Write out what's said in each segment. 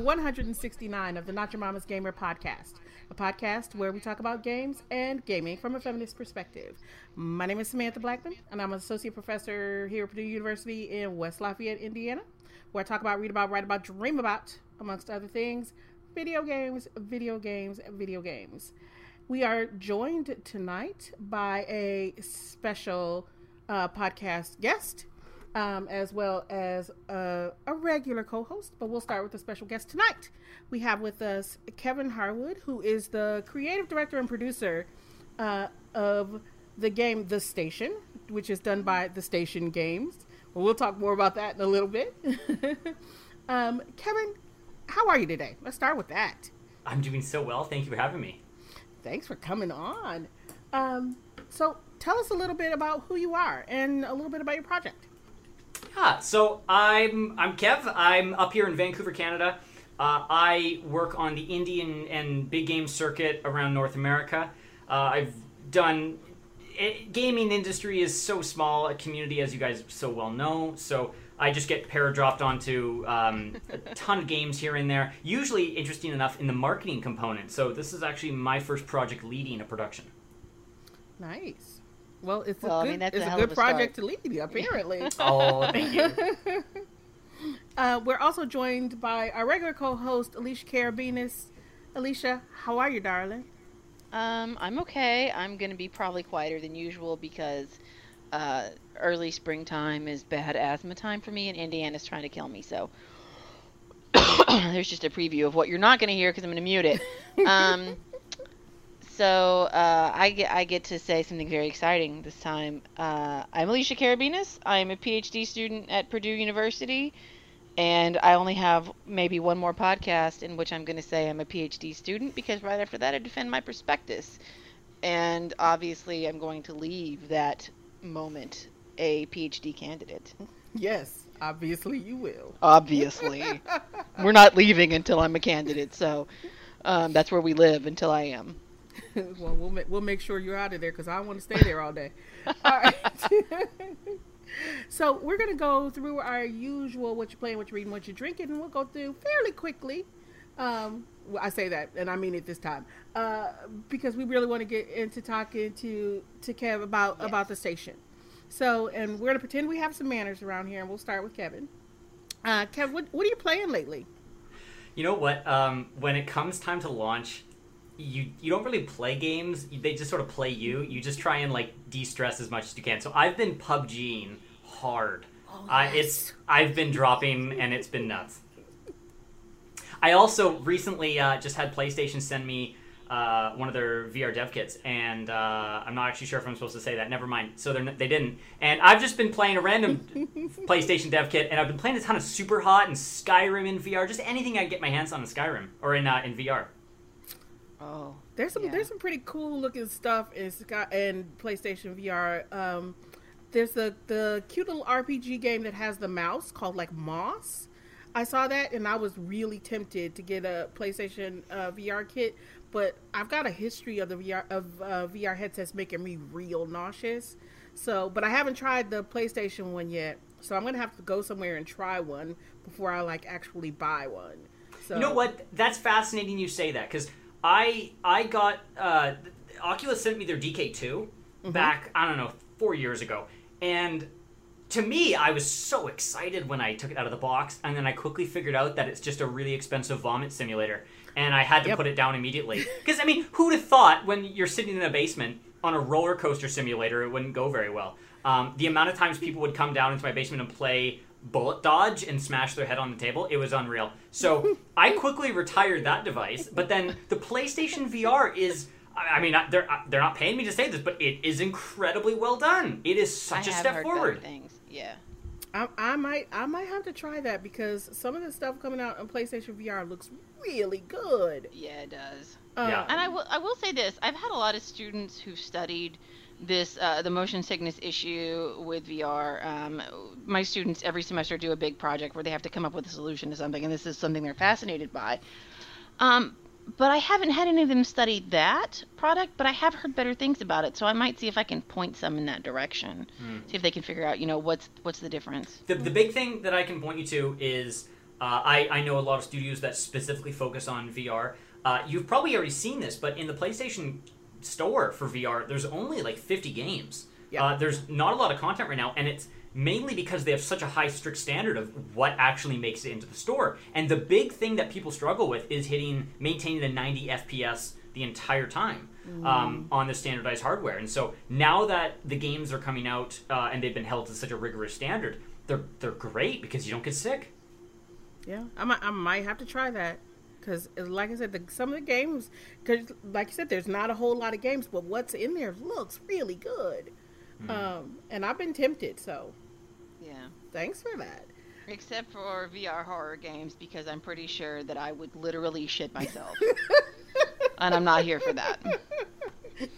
Episode 169 of the Not Your Mama's Gamer podcast, a podcast where we talk about games and gaming from a feminist perspective. My name is Samantha Blackmon, and I'm an associate professor here at Purdue University in West Lafayette, Indiana, where I talk about, read about, write about, dream about, amongst other things, video games, video games, video games. We are joined tonight by a special uh, podcast guest um, as well as uh, a regular co host. But we'll start with a special guest tonight. We have with us Kevin Harwood, who is the creative director and producer uh, of the game The Station, which is done by The Station Games. Well, we'll talk more about that in a little bit. um, Kevin, how are you today? Let's start with that. I'm doing so well. Thank you for having me. Thanks for coming on. Um, so, tell us a little bit about who you are and a little bit about your project. Yeah, so I'm I'm Kev. I'm up here in Vancouver, Canada. Uh, I work on the indie and big game circuit around North America. Uh, I've done it, gaming industry is so small a community as you guys so well know. So I just get paradropped onto um, a ton of games here and there. Usually, interesting enough, in the marketing component. So this is actually my first project leading a production. Nice. Well, it's Well, a I good, mean, that's it's a a good of a start. project to lead, apparently. Oh, thank you. uh, we're also joined by our regular co-host Alicia Carabinas. Alicia, how are you, darling? Um, I'm okay. I'm gonna be probably quieter than usual because uh, early springtime is bad asthma time for me, and Indiana's trying to kill me. So there's just a preview of what you're not gonna hear because I'm gonna mute it. Um, so uh, I get I get to say something very exciting this time. Uh, I'm Alicia Carabinas. I'm a PhD student at Purdue University. And I only have maybe one more podcast in which I'm going to say I'm a PhD student because right after that I defend my prospectus. And obviously I'm going to leave that moment a PhD candidate. Yes, obviously you will. Obviously. We're not leaving until I'm a candidate, so um, that's where we live until I am. well, we'll make, we'll make sure you're out of there because I want to stay there all day. all right. so we're gonna go through our usual what you're playing, what you're reading, what you're drinking, and we'll go through fairly quickly. Um, well, I say that, and I mean it this time, uh, because we really want to get into talking to to Kev about Yes. about the station. So, and we're gonna pretend we have some manners around here, and we'll start with Kevin. Uh, Kev, what what are you playing lately? You know what? Um, when it comes time to launch, you you don't really play games. They just sort of play you. You just try and like de-stress as much as you can. So I've been PUBGing hard. I it's I've been dropping and it's been nuts. I also recently uh, just had PlayStation send me uh, one of their VR dev kits, and uh, I'm not actually sure if I'm supposed to say that. Never mind. So they're, n- they didn't, and I've just been playing a random PlayStation dev kit, and I've been playing a ton of Super Hot and Skyrim in VR, just anything I can get my hands on in Skyrim or in uh, in VR. Oh. There's some Yeah. there's some pretty cool looking stuff in Sky and PlayStation VR. Um, there's the the cute little RPG game that has the mouse called like Moss. I saw that and I was really tempted to get a PlayStation uh, VR kit, but I've got a history of the VR of uh, VR headsets making me real nauseous. So, but I haven't tried the PlayStation one yet. So I'm gonna have to go somewhere and try one before I like actually buy one. So You know what? That's fascinating you say that because I I got uh, Oculus sent me their DK2 back I don't know four years ago, and to me, I was so excited when I took it out of the box, and then I quickly figured out that it's just a really expensive vomit simulator, and I had to Yep. put it down immediately. Because I mean, who'd have thought when you're sitting in a basement on a roller coaster simulator, it wouldn't go very well. Um, the amount of times people would come down into my basement and play bullet dodge and smash their head on the table, it was unreal. So I quickly retired that device. But then the PlayStation VR is. I I mean, they're they're not paying me to say this, but it is incredibly well done. It is such I a have step heard forward. things. Yeah. I, I might I might have to try that because some of the stuff coming out on PlayStation VR looks really good. Yeah, it does. Uh, Yeah. And I will I will say this: I've had a lot of students who've studied this uh, the motion sickness issue with VR. Um, my students every semester do a big project where they have to come up with a solution to something, and this is something they're fascinated by. Um, but I haven't had any of them study that product, but I have heard better things about it, so I might see if I can point some in that direction. See if they can figure out, you know, what's what's the difference. The, the big thing that I can point you to is uh, I, I know a lot of studios that specifically focus on VR. Uh, you've probably already seen this, but in the PlayStation Store for VR, there's only like 50 games. Yeah. Uh, there's not a lot of content right now, and it's mainly because they have such a high strict standard of what actually makes it into the store. And the big thing that people struggle with is hitting maintaining the 90 FPS the entire time um, on the standardized hardware. And so now that the games are coming out uh, and they've been held to such a rigorous standard, they're they're great because you don't get sick. Yeah, I might, I might have to try that because, like I said, the, some of the games, because like you said, there's not a whole lot of games, but what's in there looks really good. Um, and I've been tempted, so Yeah. thanks for that. Except for VR horror games, because I'm pretty sure that I would literally shit myself. and I'm not here for that.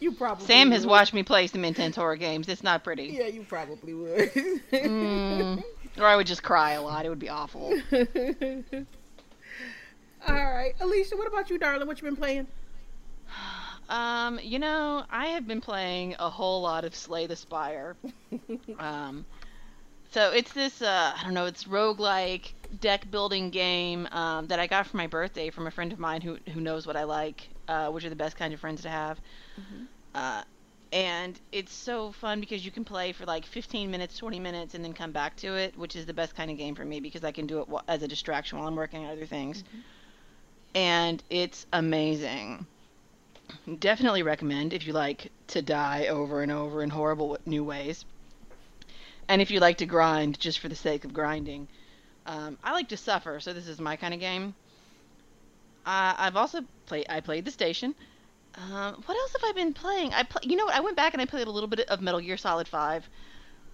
You probably Sam has watched me play some intense horror games. It's not pretty. Yeah, you probably would. Mm, or I would just cry a lot. It would be awful. All right, Alicia, what about you, darling? What you been playing? Um, you know, I have been playing a whole lot of Slay the Spire. um, so it's this, uh, I don't know, it's roguelike deck building game um, that I got for my birthday from a friend of mine who who knows what I like, uh, which are the best kind of friends to have. Uh, and it's so fun because you can play for like 15 minutes, 20 minutes, and then come back to it, which is the best kind of game for me because I can do it as a distraction while I'm working on other things. And it's amazing definitely recommend if you like to die over and over in horrible new ways. And if you like to grind just for the sake of grinding. Um, I like to suffer, so this is my kind of game. Uh, I've also played. I played the station. Um, what else have I been playing? I pl- you know what? I went back and I played a little bit of Metal Gear Solid Five,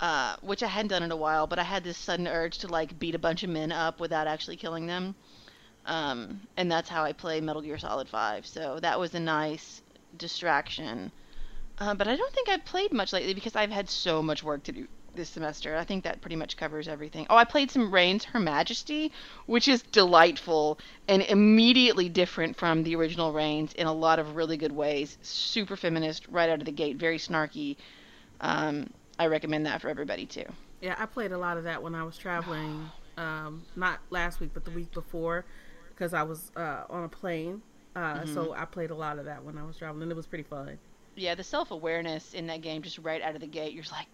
uh, which I hadn't done in a while. But I had this sudden urge to like beat a bunch of men up without actually killing them. Um, and that's how I play Metal Gear Solid 5. So that was a nice distraction. Uh, but I don't think I've played much lately because I've had so much work to do this semester. I think that pretty much covers everything. Oh, I played some Reigns Her Majesty, which is delightful and immediately different from the original Reigns in a lot of really good ways. Super feminist right out of the gate, very snarky. Um, I recommend that for everybody too. Yeah, I played a lot of that when I was traveling. Um, not last week, but the week before, because I was uh, on a plane. Uh, So I played a lot of that when I was traveling, and it was pretty fun. yeah, the self awareness in that game, just right out of the gate, you're just like,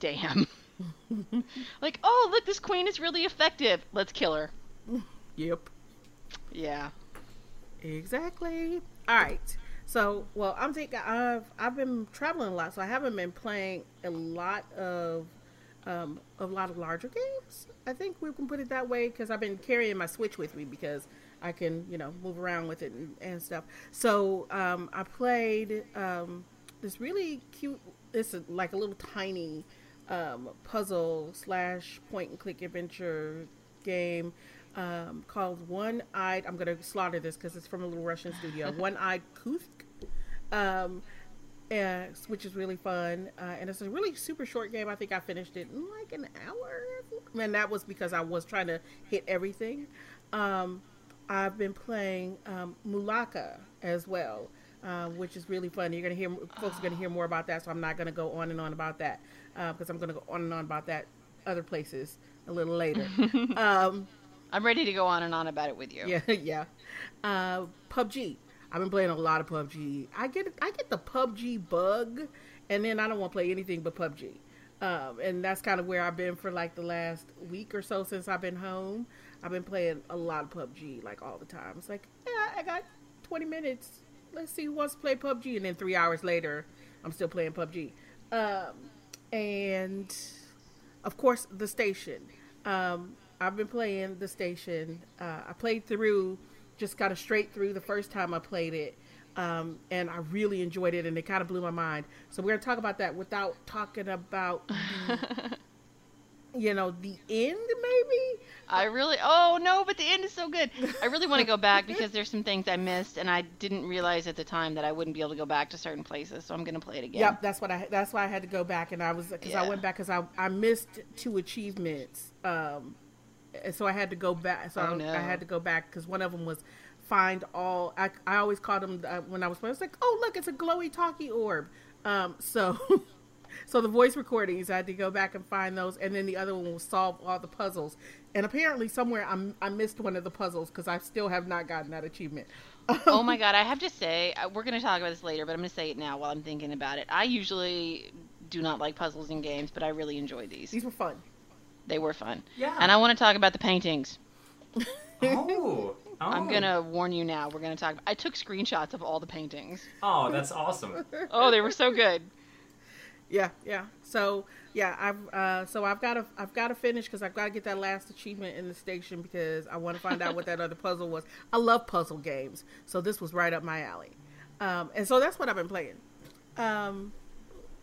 damn. like, oh, look, this queen is really effective. Let's kill her. Yep. Yeah. Exactly. All right. So, well, I'm thinking I've I've been traveling a lot, so I haven't been playing a lot of um, a lot of larger games. I think we can put it that way because I've been carrying my Switch with me because I can you know move around with it and, and stuff. So um, I played um, this really cute. It's a, like a little tiny um, puzzle slash point and click adventure game um, called One Eyed. I'm gonna slaughter this because it's from a little Russian studio. One Eyed Kutkh, um, and, which is really fun. Uh, and it's a really super short game. I think I finished it in like an hour. And that was because I was trying to hit everything. Um, I've been playing um, Mulaka as well, uh, which is really fun. You're gonna hear folks are gonna hear more about that, so I'm not gonna go on and on about that because I'm gonna go on and on about that other places a little later. um, I'm ready to go on and on about it with you. yeah, yeah. Uh, PUBG. I've been playing a lot of PUBG. I get I get the PUBG bug and then I don't want to play anything but PUBG. Um, and that's kind of where I've been for like the last week or so since I've been home. I've been playing a lot of PUBG like all the time. It's like, yeah, I got 20 minutes. Let's see who wants to play PUBG. And then three hours later, I'm still playing PUBG. Um, and of course, the station. Um, I've been playing the station. Uh, I played through, just got a straight through the first time I played it. Um, and I really enjoyed it, and it kind of blew my mind. So we're gonna talk about that without talking about, the, you know, the end, maybe. I really, oh no, but the end is so good. I really want to go back because there's some things I missed, and I didn't realize at the time that I wouldn't be able to go back to certain places. So I'm gonna play it again. Yep, that's what I. That's why I had to go back, and I was because I went back because I I missed two achievements. Um, so I had to go back. So Oh, I, no. I had to go back because one of them was find all. I I always called them uh, when I was playing. It's like, oh look, it's a glowy talkie orb. Um, so. So the voice recordings, I had to go back and find those, and then the other one will solve all the puzzles. And apparently, somewhere I'm, I missed one of the puzzles because I still have not gotten that achievement. oh my god, I have to say, uh, we're gonna talk about this later, but I'm gonna say it now while I'm thinking about it. I usually do not like puzzles in games, but I really enjoy these. These were fun. They were fun. Yeah. And I want to talk about the paintings. Oh. Oh. I'm gonna warn you now. We're gonna talk. I took screenshots of all the paintings. Oh, that's awesome. Oh, they were so good. Yeah, yeah. So yeah, I've uh, so I've got to I've got to finish because I've got to get that last achievement in the station because I want to find out what that other puzzle was. I love puzzle games, so this was right up my alley, um, and so that's what I've been playing. Um,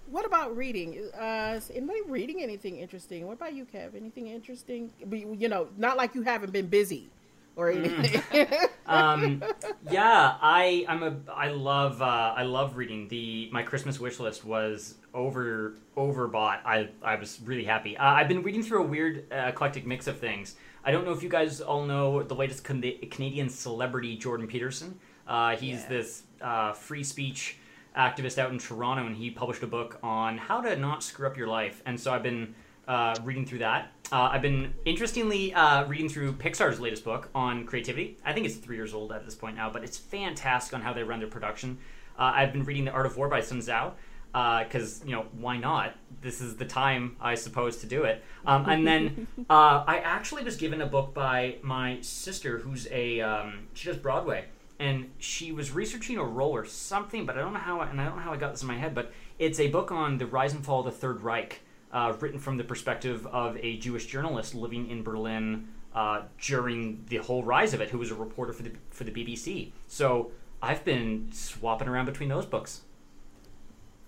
what about reading? Uh, is anybody reading anything interesting? What about you, Kev? Anything interesting? You know, not like you haven't been busy or anything. um, yeah, I I'm a I love uh, I love reading. The my Christmas wish list was over overbought. I I was really happy. Uh, I've been reading through a weird uh, eclectic mix of things. I don't know if you guys all know the latest Can- Canadian celebrity Jordan Peterson. Uh, he's Yeah. this uh, free speech activist out in Toronto, and he published a book on how to not screw up your life. And so I've been uh, reading through that. Uh, I've been interestingly uh, reading through Pixar's latest book on creativity. I think it's three years old at this point now, but it's fantastic on how they run their production. Uh, I've been reading The Art of War by Sun Tzu because you know why not? This is the time, I suppose, to do it. Um, and then uh, I actually was given a book by my sister, who's a um, she does Broadway, and she was researching a role or something, but I don't know how, and I don't know how I got this in my head, but it's a book on the rise and fall of the Third Reich, uh, written from the perspective of a Jewish journalist living in Berlin uh, during the whole rise of it, who was a reporter for the for the BBC. So I've been swapping around between those books.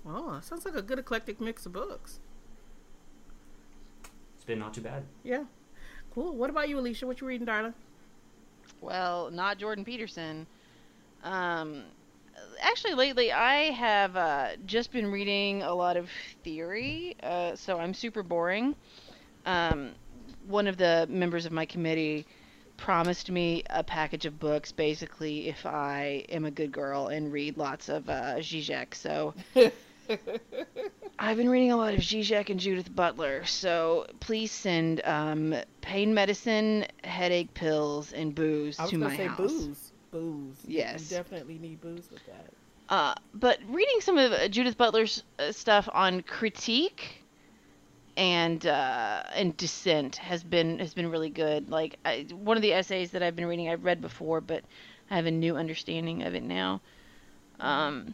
Oh, sounds like a good eclectic mix of books. It's been not too bad. Yeah, cool. What about you, Alicia? What you reading, darling? Well, not Jordan Peterson. Um, actually, lately I have uh, just been reading a lot of theory, uh, so I'm super boring. Um, one of the members of my committee promised me a package of books, basically, if I am a good girl and read lots of uh, Zizek. So I've been reading a lot of Zizek and Judith Butler. So please send um, pain medicine, headache pills, and booze to my say house. booze. Booze. Yes. You definitely need booze with that. Uh, but reading some of uh, Judith Butler's uh, stuff on critique and uh, and dissent has been has been really good. Like I, one of the essays that I've been reading, I've read before, but I have a new understanding of it now. Um,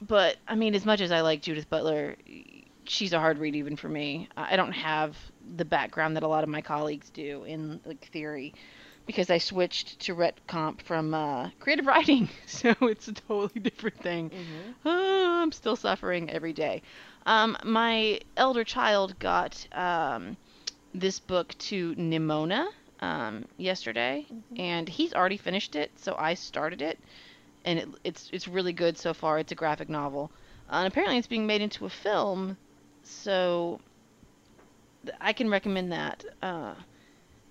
but I mean, as much as I like Judith Butler, she's a hard read even for me. I don't have the background that a lot of my colleagues do in like theory because I switched to Rhet Comp from uh, creative writing, so it's a totally different thing. Ah, I'm still suffering every day. Um, my elder child got um, this book to Nimona um, yesterday, and he's already finished it, so I started it, and it, it's it's really good so far. It's a graphic novel, uh, and apparently it's being made into a film, so I can recommend that. Uh,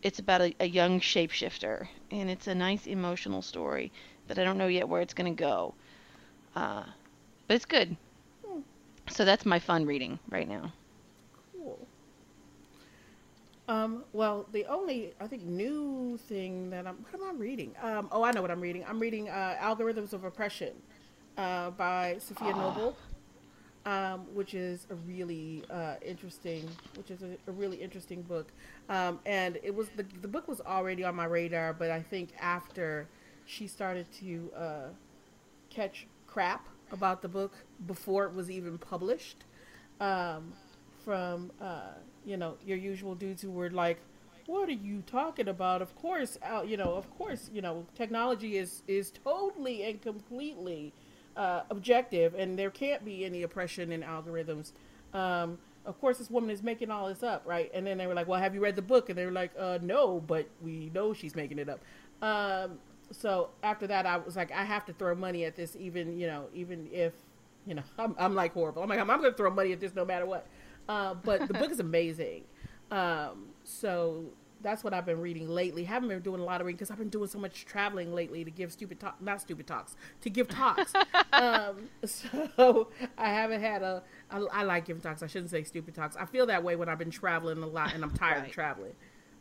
it's about a, a young shapeshifter, and it's a nice emotional story, but I don't know yet where it's going to go. Uh, but it's good. So that's my fun reading right now. Um, well, the only I think new thing that I'm what am I reading? Um, oh, I know what I'm reading. I'm reading uh, Algorithms of Oppression uh, by Safiya Noble. um, which is a really uh, interesting, which is a, a really interesting book. Um, and it was the the book was already on my radar, but I think after she started to uh, catch crap about the book before it was even published, um, from uh, you know your usual dudes who were like, "What are you talking about?" Of course, uh, you know, of course, you know, technology is is totally and completely uh, objective, and there can't be any oppression in algorithms. Um, of course, this woman is making all this up, right? And then they were like, "Well, have you read the book?" And they were like, uh, "No, but we know she's making it up." Um, so after that, I was like, I have to throw money at this, even you know, even if you know, I'm, I'm like horrible. I'm like, I'm, I'm going to throw money at this no matter what. Uh, but the book is amazing. Um, so that's what I've been reading lately. Haven't been doing a lot of reading because I've been doing so much traveling lately to give stupid talk, not stupid talks, to give talks. um, so I haven't had a. I, I like giving talks. I shouldn't say stupid talks. I feel that way when I've been traveling a lot and I'm tired Right. of traveling.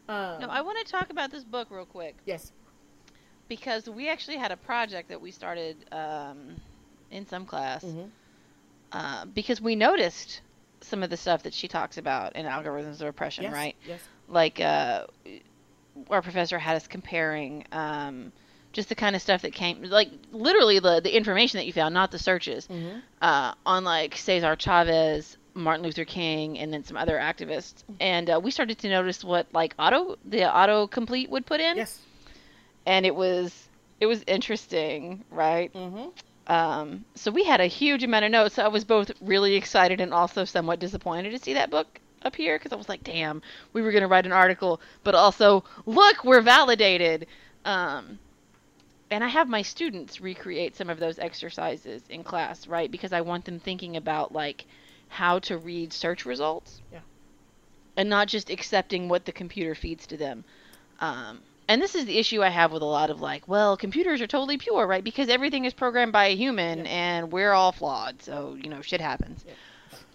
Um, No, I want to talk about this book real quick yes. because we actually had a project that we started um, in some class Mhm. uh, because we noticed some of the stuff that she talks about in algorithms of oppression, Yes. right? Yes. Like uh, our professor had us comparing um, just the kind of stuff that came, like literally the the information that you found, not the searches, Mhm. uh, on like Cesar Chavez, Martin Luther King, and then some other activists, and uh, we started to notice what like auto the auto complete would put in, Yes. and it was it was interesting, right? Mm-hmm. Um, so we had a huge amount of notes. So I was both really excited and also somewhat disappointed to see that book appear because I was like, damn, we were going to write an article, but also, look, we're validated. Um, and I have my students recreate some of those exercises in class, right? Because I want them thinking about like how to read search results. Yeah. And not just accepting what the computer feeds to them. Um, and this is the issue I have with a lot of like, well, computers are totally pure, right? Because everything is programmed by a human, Yeah. and we're all flawed. So you know, shit happens. Yeah.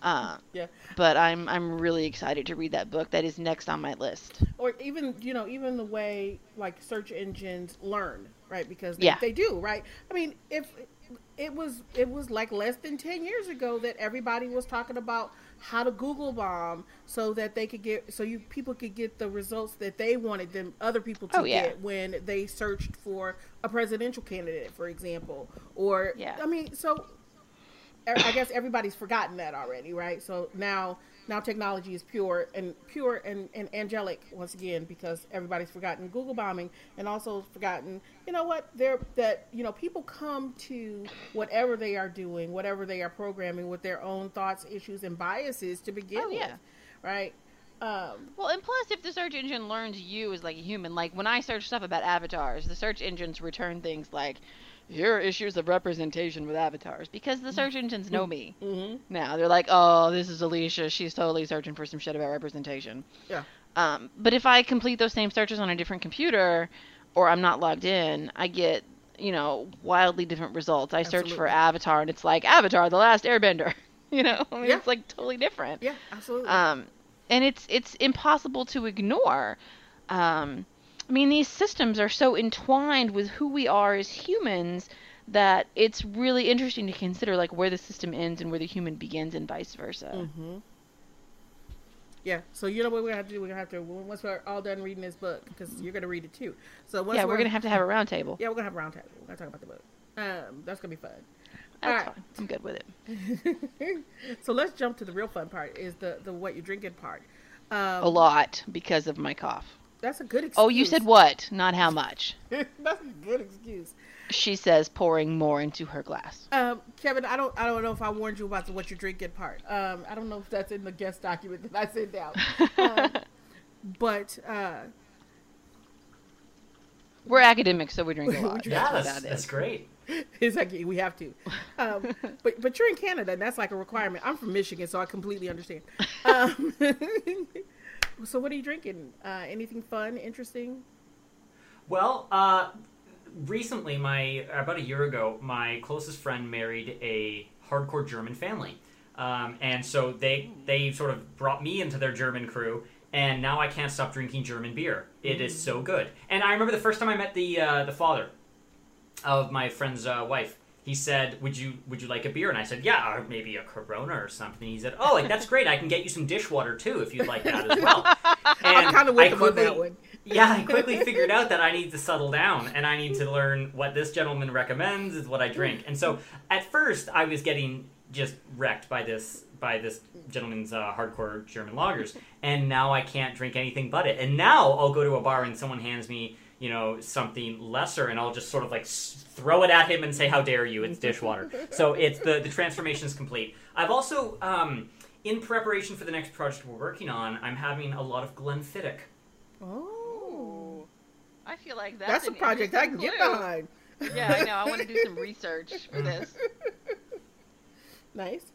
Uh, Yeah. but I'm I'm really excited to read that book. That is next on my list. or even you know even the way like search engines learn right because they, Yeah. they do right i mean if it was it was like less than 10 years ago that everybody was talking about how to google bomb so that they could get so you people could get the results that they wanted them other people to Oh, yeah. get when they searched for a presidential candidate for example or Yeah. i mean so er, I guess everybody's forgotten that already, right? So now, now technology is pure and pure and, and angelic once again because everybody's forgotten Google bombing and also forgotten, you know what? They're that you know people come to whatever they are doing, whatever they are programming with their own thoughts, issues, and biases to begin Oh, yeah. with, right? Um, Well, and plus, if the search engine learns you as like a human, like when I search stuff about avatars, the search engines return things like, "Here are issues of representation with avatars," because the search engines know me mhm. now. They're like, "Oh, this is Alicia. She's totally searching for some shit about representation." Yeah. Um, but if I complete those same searches on a different computer, or I'm not logged in, I get you know wildly different results. I search for Avatar, and it's like Avatar: The Last Airbender. You know, I mean, Yeah. it's like totally different Yeah, absolutely. um, and it's it's impossible to ignore. Um, I mean, these systems are so entwined with who we are as humans that it's really interesting to consider like where the system ends and where the human begins, and vice versa. Mm-hmm. Yeah, so you know what we're gonna have to do? We're gonna have to once we're all done reading this book because you're gonna read it too. So once Yeah, we're gonna have to have a roundtable. Yeah, we're gonna have a round table. We're gonna talk about the book. Um, that's gonna be fun. That's fine. I'm good with it. so let's jump to the real fun part. Is the the what you're drinking part? Um, A lot because of my cough. That's a good excuse. Oh, you said what? Not how much. that's a good excuse. She says, pouring more into her glass. Um, Kevin, I don't I don't know if I warned you about the what you're drinking part. Um, I don't know if that's in the guest document that I sent out. um, but uh, We're academics, so we drink a lot. We Yeah, what that's, that that's great. it's like we have to. Um, but but you're in Canada, and that's like a requirement. I'm from Michigan, so I completely understand. Um, so what are you drinking? Uh, anything fun, interesting? Well, uh, recently, my about a year ago, my closest friend married a hardcore German family, um, and so they they sort of brought me into their German crew, and now I can't stop drinking German beer. It is so good. And I remember the first time I met the uh, the father of my friend's uh, wife. He said, "Would you would you like a beer?" And I said, "Yeah, or maybe a Corona or something." He said, "Oh, like that's great. I can get you some dishwater too if you'd like that as well." And I'm kind of with on that quickly- one. yeah, I quickly figured out that I need to settle down and I need to learn what this gentleman recommends is what I drink. And so at first I was getting just wrecked by this by this gentleman's uh, hardcore German lagers, and now I can't drink anything but it. And now I'll go to a bar and someone hands me you know something lesser, and I'll just sort of like throw it at him and say, "How dare you? It's dishwater." so it's the the transformation is complete. I've also um, in preparation for the next project we're working on, I'm having a lot of Glenfiddich. Oh, I feel like that's, that's a project I can interesting get behind. Yeah, I know. I want to do some research for this. Nice.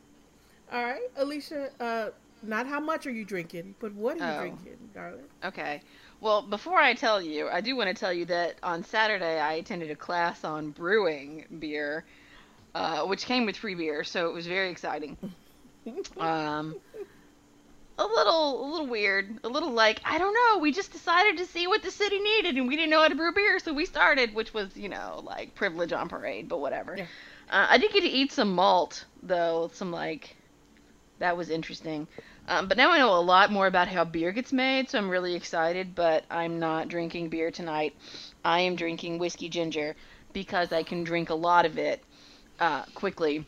All right, Alicia. Uh, not how much are you drinking, but what are you Oh. drinking, darling? Okay. Well, before I tell you, I do want to tell you that on Saturday I attended a class on brewing beer, uh, which came with free beer, so it was very exciting. Um, a little, a little weird, a little like I don't know. We just decided to see what the city needed, and we didn't know how to brew beer, so we started, which was you know like privilege on parade, but whatever. Yeah. Uh, I did get to eat some malt though, some like that was interesting. Um, but now I know a lot more about how beer gets made, so I'm really excited. But I'm not drinking beer tonight. I am drinking whiskey ginger because I can drink a lot of it uh, quickly,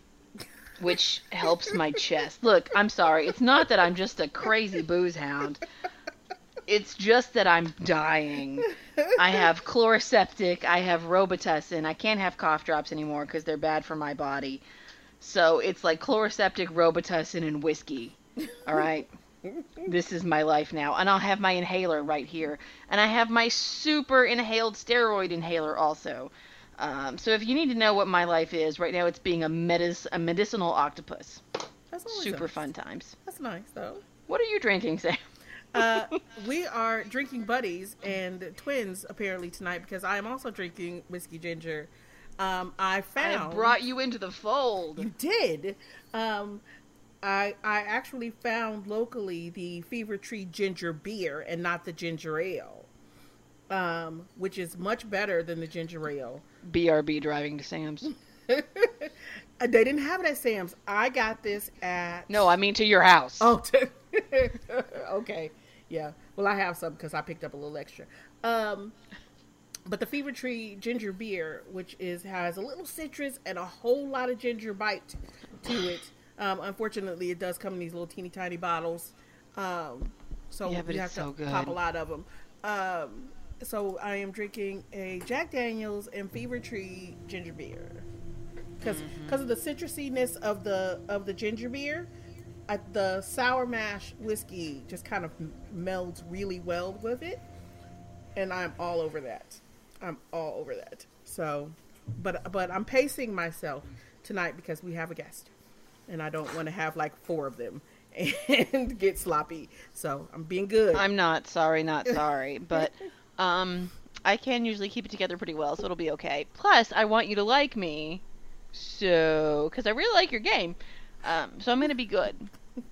which helps my chest. Look, I'm sorry. It's not that I'm just a crazy booze hound. It's just that I'm dying. I have Chloraseptic. I have Robitussin. I can't have cough drops anymore because they're bad for my body. So it's like Chloraseptic, Robitussin, and whiskey. All right. this is my life now. And I'll have my inhaler right here. And I have my super inhaled steroid inhaler also. Um, so if you need to know what my life is, right now it's being a, medis- a medicinal octopus. That's Super nice. fun times. That's nice, though. What are you drinking, Sam? Uh, we are drinking buddies and twins apparently tonight because I am also drinking whiskey ginger. Um, I I found brought you into the fold. You did. Um, I I actually found locally the Fever Tree ginger beer and not the ginger ale, um, which is much better than the ginger ale. BRB driving to Sam's. They didn't have it at Sam's. I got this at No, I mean to your house. Oh, okay. Yeah. Well, I have some because I picked up a little extra. Um, but the Fever Tree ginger beer, which is has a little citrus and a whole lot of ginger bite to it. Um, unfortunately, it does come in these little teeny tiny bottles. Um, so Yeah, you have to pop a lot of them. Um, so I am drinking a Jack Daniels and Fever Tree ginger beer because Mm-hmm. of the citrusiness of the of the ginger beer, I, the sour mash whiskey just kind of melds really well with it, and I'm all over that. I'm all over that. So, but but I'm pacing myself tonight because we have a guest, and I don't want to have like four of them and get sloppy. So I'm being good. I'm not sorry, not sorry, but um, I can usually keep it together pretty well, so it'll be okay. Plus, I want you to like me, so because I really like your game, um, so I'm gonna be good.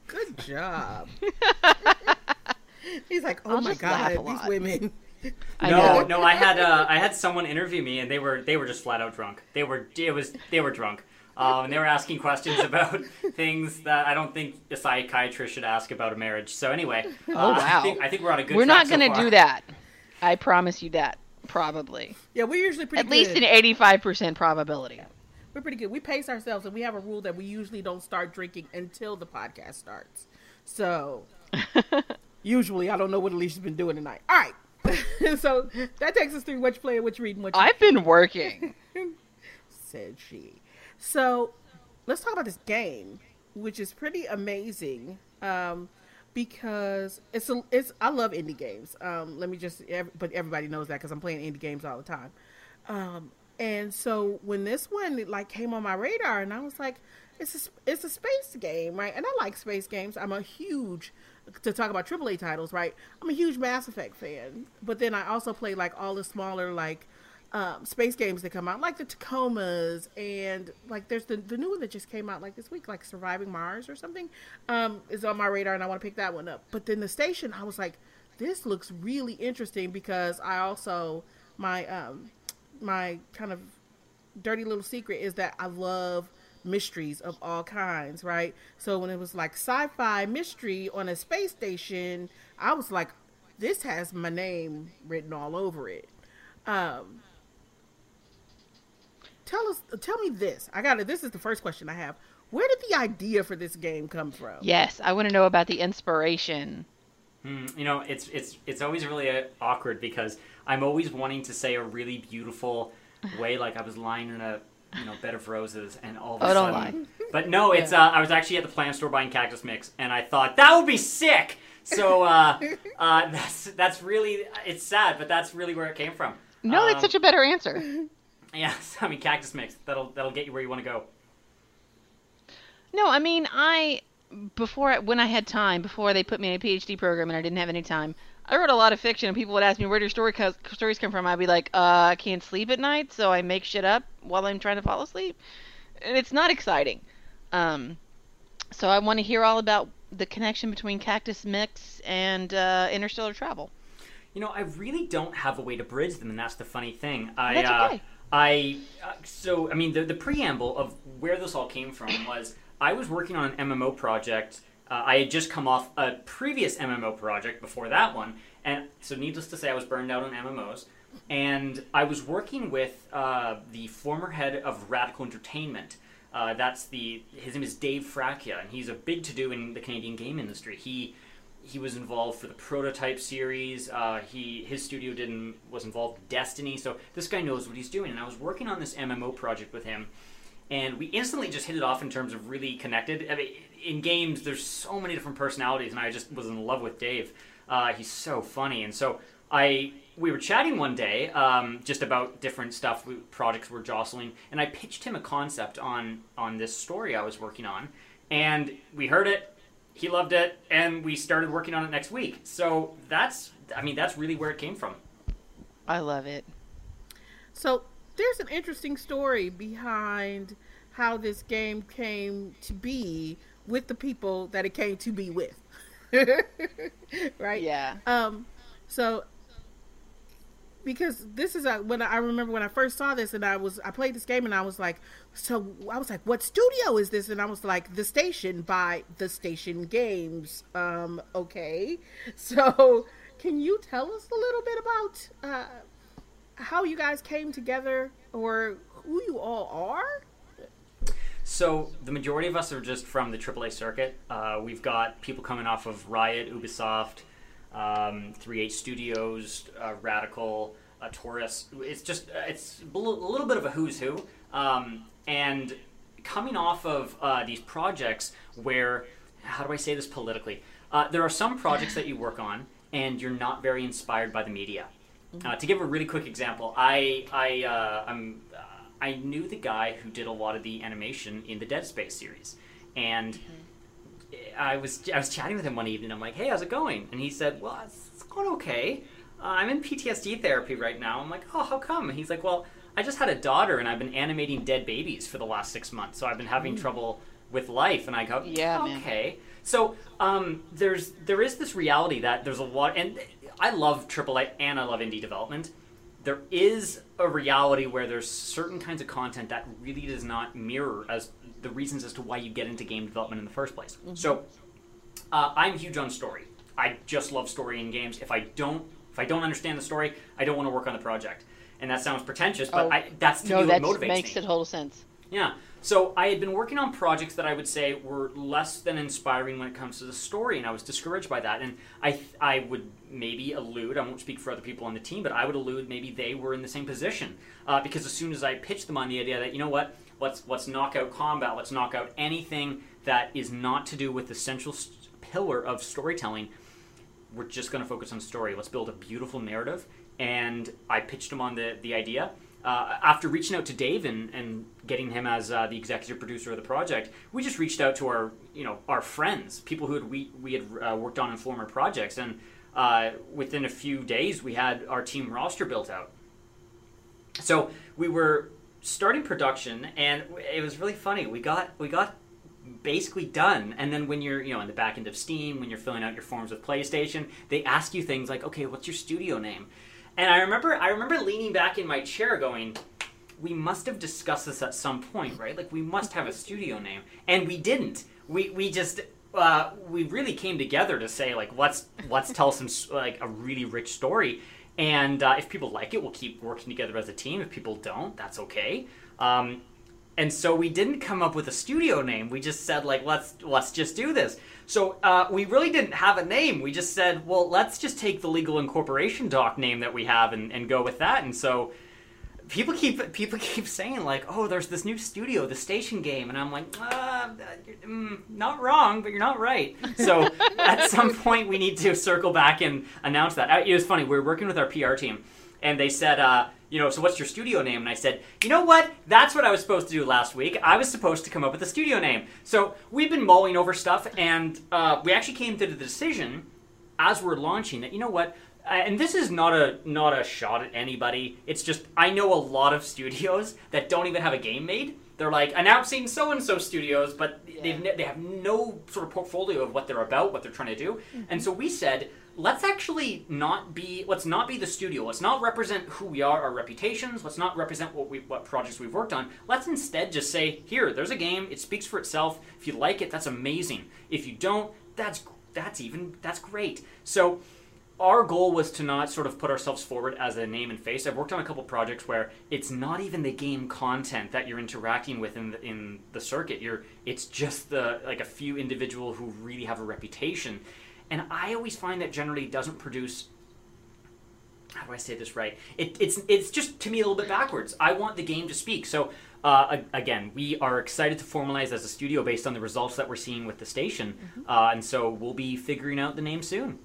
good job. He's like, oh I'll my god, these women. I no, know. no, I had uh, I had someone interview me, and they were they were just flat out drunk. They were it was they were drunk, um, and they were asking questions about things that I don't think a psychiatrist should ask about a marriage. So anyway, uh, Oh, I wow. think, I think we're on a good. We're track not gonna far. do that. I promise you that. Probably, Yeah, we're usually pretty at good. least an 85% probability. We're pretty good. We pace ourselves, and we have a rule that we usually don't start drinking until the podcast starts. So usually, I don't know what Alicia's been doing tonight. All right, so that takes us through what you play, what you read, and what you I've been working. said she. So let's talk about this game, which is pretty amazing. Um, because it's a, it's I love indie games. Um, let me just, but everybody knows that because I'm playing indie games all the time. Um, and so when this one like came on my radar, and I was like, it's a, it's a space game, right? And I like space games. I'm a huge to talk about AAA titles, right? I'm a huge Mass Effect fan, but then I also play like all the smaller like um, space games that come out, like the Tacomas, and like there's the the new one that just came out like this week, like Surviving Mars or something, um, is on my radar, and I want to pick that one up. But then the station, I was like, this looks really interesting because I also my um my kind of dirty little secret is that I love mysteries of all kinds, right? So when it was like sci-fi mystery on a space station, I was like, this has my name written all over it. Um, tell us, tell me this. I got it. This is the first question I have. Where did the idea for this game come from? Yes, I want to know about the inspiration. Mm, you know, it's it's it's always really uh, awkward because I'm always wanting to say a really beautiful way, like I was lying in a you know bed of roses, and all of a Oh, don't sudden, but no, it's uh, I was actually at the plant store buying cactus mix, and I thought that would be sick. So uh, uh, that's that's really it's sad, but that's really where it came from. No, Um, that's such a better answer. Yes, I mean cactus mix. That'll that'll get you where you want to go. No, I mean, I before I- when I had time, before they put me in a PhD program and I didn't have any time, I wrote a lot of fiction. And people would ask me where do your story co- stories come from. I'd be like, uh, I can't sleep at night, so I make shit up while I'm trying to fall asleep, and it's not exciting. Um, so I want to hear all about the connection between Cactus Mix and uh, interstellar travel. You know, I really don't have a way to bridge them, and that's the funny thing. I, That's uh, okay. I, uh, so I mean, the the preamble of where this all came from was I was working on an MMO project. Uh, I had just come off a previous MMO project before that one, and so needless to say, I was burned out on MMOs. And I was working with uh, the former head of Radical Entertainment. Uh, that's the his name is Dave Fracchia, and he's a big to do in the Canadian game industry. He he was involved for the prototype series. Uh, he his studio didn't was involved in Destiny, so this guy knows what he's doing. And I was working on this MMO project with him, and we instantly just hit it off in terms of really connected. I mean, in games, there's so many different personalities, and I just was in love with Dave. Uh, he's so funny, and so I we were chatting one day um, just about different stuff, projects we're jostling, and I pitched him a concept on on this story I was working on, and we heard it. He loved it, and we started working on it next week. So that's, I mean, that's really where it came from. I love it. So there's an interesting story behind how this game came to be with the people that it came to be with. right? Yeah. Um so because this is a, when I remember when I first saw this and I was I played this game and I was like so I was like what studio is this? And I was like The Station by The Station Games. Um okay. So can you tell us a little bit about uh how you guys came together or who you all are? So the majority of us are just from the AAA circuit. Uh, we've got people coming off of Riot, Ubisoft, um, 3H Studios, uh, Radical, uh, Taurus. It's just it's a little bit of a who's who. Um, and coming off of uh, these projects where, how do I say this politically? Uh, there are some projects that you work on and you're not very inspired by the media. Uh, to give a really quick example, I I uh, I'm uh, I knew the guy who did a lot of the animation in the Dead Space series, and I was I was chatting with him one evening. I'm like, "Hey, how's it going?" And he said, "Well, it's, it's going okay. Uh, I'm in PTSD therapy right now." I'm like, "Oh, how come?" And he's like, "Well, I just had a daughter, and I've been animating dead babies for the last six months, so I've been having trouble with life." And I go, Yeah, man. okay." So um, there's there is this reality that there's a lot, and I love AAA and I love indie development. There is a reality where there's certain kinds of content that really does not mirror as the reasons as to why you get into game development in the first place. So uh, I'm huge on story. I just love story in games. If I don't if I don't understand the story, I don't want to work on the project. And that sounds pretentious, but Oh, I, that's to No, me that what motivates makes me. it total sense. Yeah. So I had been working on projects that I would say were less than inspiring when it comes to the story, and I was discouraged by that. And I, I would maybe allude, I won't speak for other people on the team, but I would allude maybe they were in the same position. Uh, because as soon as I pitched them on the idea that, you know what, let's, let's knock out combat, let's knock out anything that is not to do with the central s- pillar of storytelling, we're just going to focus on story. Let's build a beautiful narrative. And I pitched him on the, the idea. Uh, after reaching out to Dave and, and getting him as uh, the executive producer of the project, we just reached out to our you know our friends, people who had we, we had uh, worked on in former projects, and uh, within a few days we had our team roster built out. So we were starting production, and it was really funny. We got we got basically done. And then when you're, you know, in the back end of Steam, when you're filling out your forms with PlayStation, they ask you things like, "Okay, what's your studio name?" And I remember, I remember leaning back in my chair, going, we must have discussed this at some point, right? Like we must have a studio name, and we didn't. We we just uh, we really came together to say like let's let's tell some like a really rich story, and uh, if people like it, we'll keep working together as a team. If people don't, that's okay. Um, and so we didn't come up with a studio name. We just said like let's let's just do this. So uh, we really didn't have a name. We just said, well, let's just take the legal incorporation doc name that we have and, and go with that. And so people keep people keep saying like, oh, there's this new studio, the Station Game, and I'm like, uh, mm, not wrong, but you're not right. So at some point we need to circle back and announce that. Uh, It was funny. We were working with our PR team, and they said. Uh, you know, so what's your studio name? And I said, you know what? That's what I was supposed to do last week. I was supposed to come up with a studio name. So we've been mulling over stuff, and uh, we actually came to the decision as we're launching that you know what Uh, and this is not a not a shot at anybody. It's just i know a lot of studios that don't even have a game made. They're like announcing so and so studios but they've ne- they have no sort of portfolio of what they're about what they're trying to do. Mm-hmm. And so we said let's actually not be let's not be the studio. Let's not represent who we are our reputations. Let's not represent what we what projects we've worked on. Let's instead just say here there's a game. It speaks for itself. If you like it that's amazing. If you don't that's that's even that's great. So our goal was to not sort of put ourselves forward as a name and face. I've worked on a couple projects where it's not even the game content that you're interacting with in the, in the circuit. You're it's just the like a few individual who really have a reputation. And I always find that generally doesn't produce how do I say this right? It, it's it's just to me a little bit backwards. I want the game to speak. So uh, again, we are excited to formalize as a studio based on the results that we're seeing with the station, uh, and so we'll be figuring out the name soon.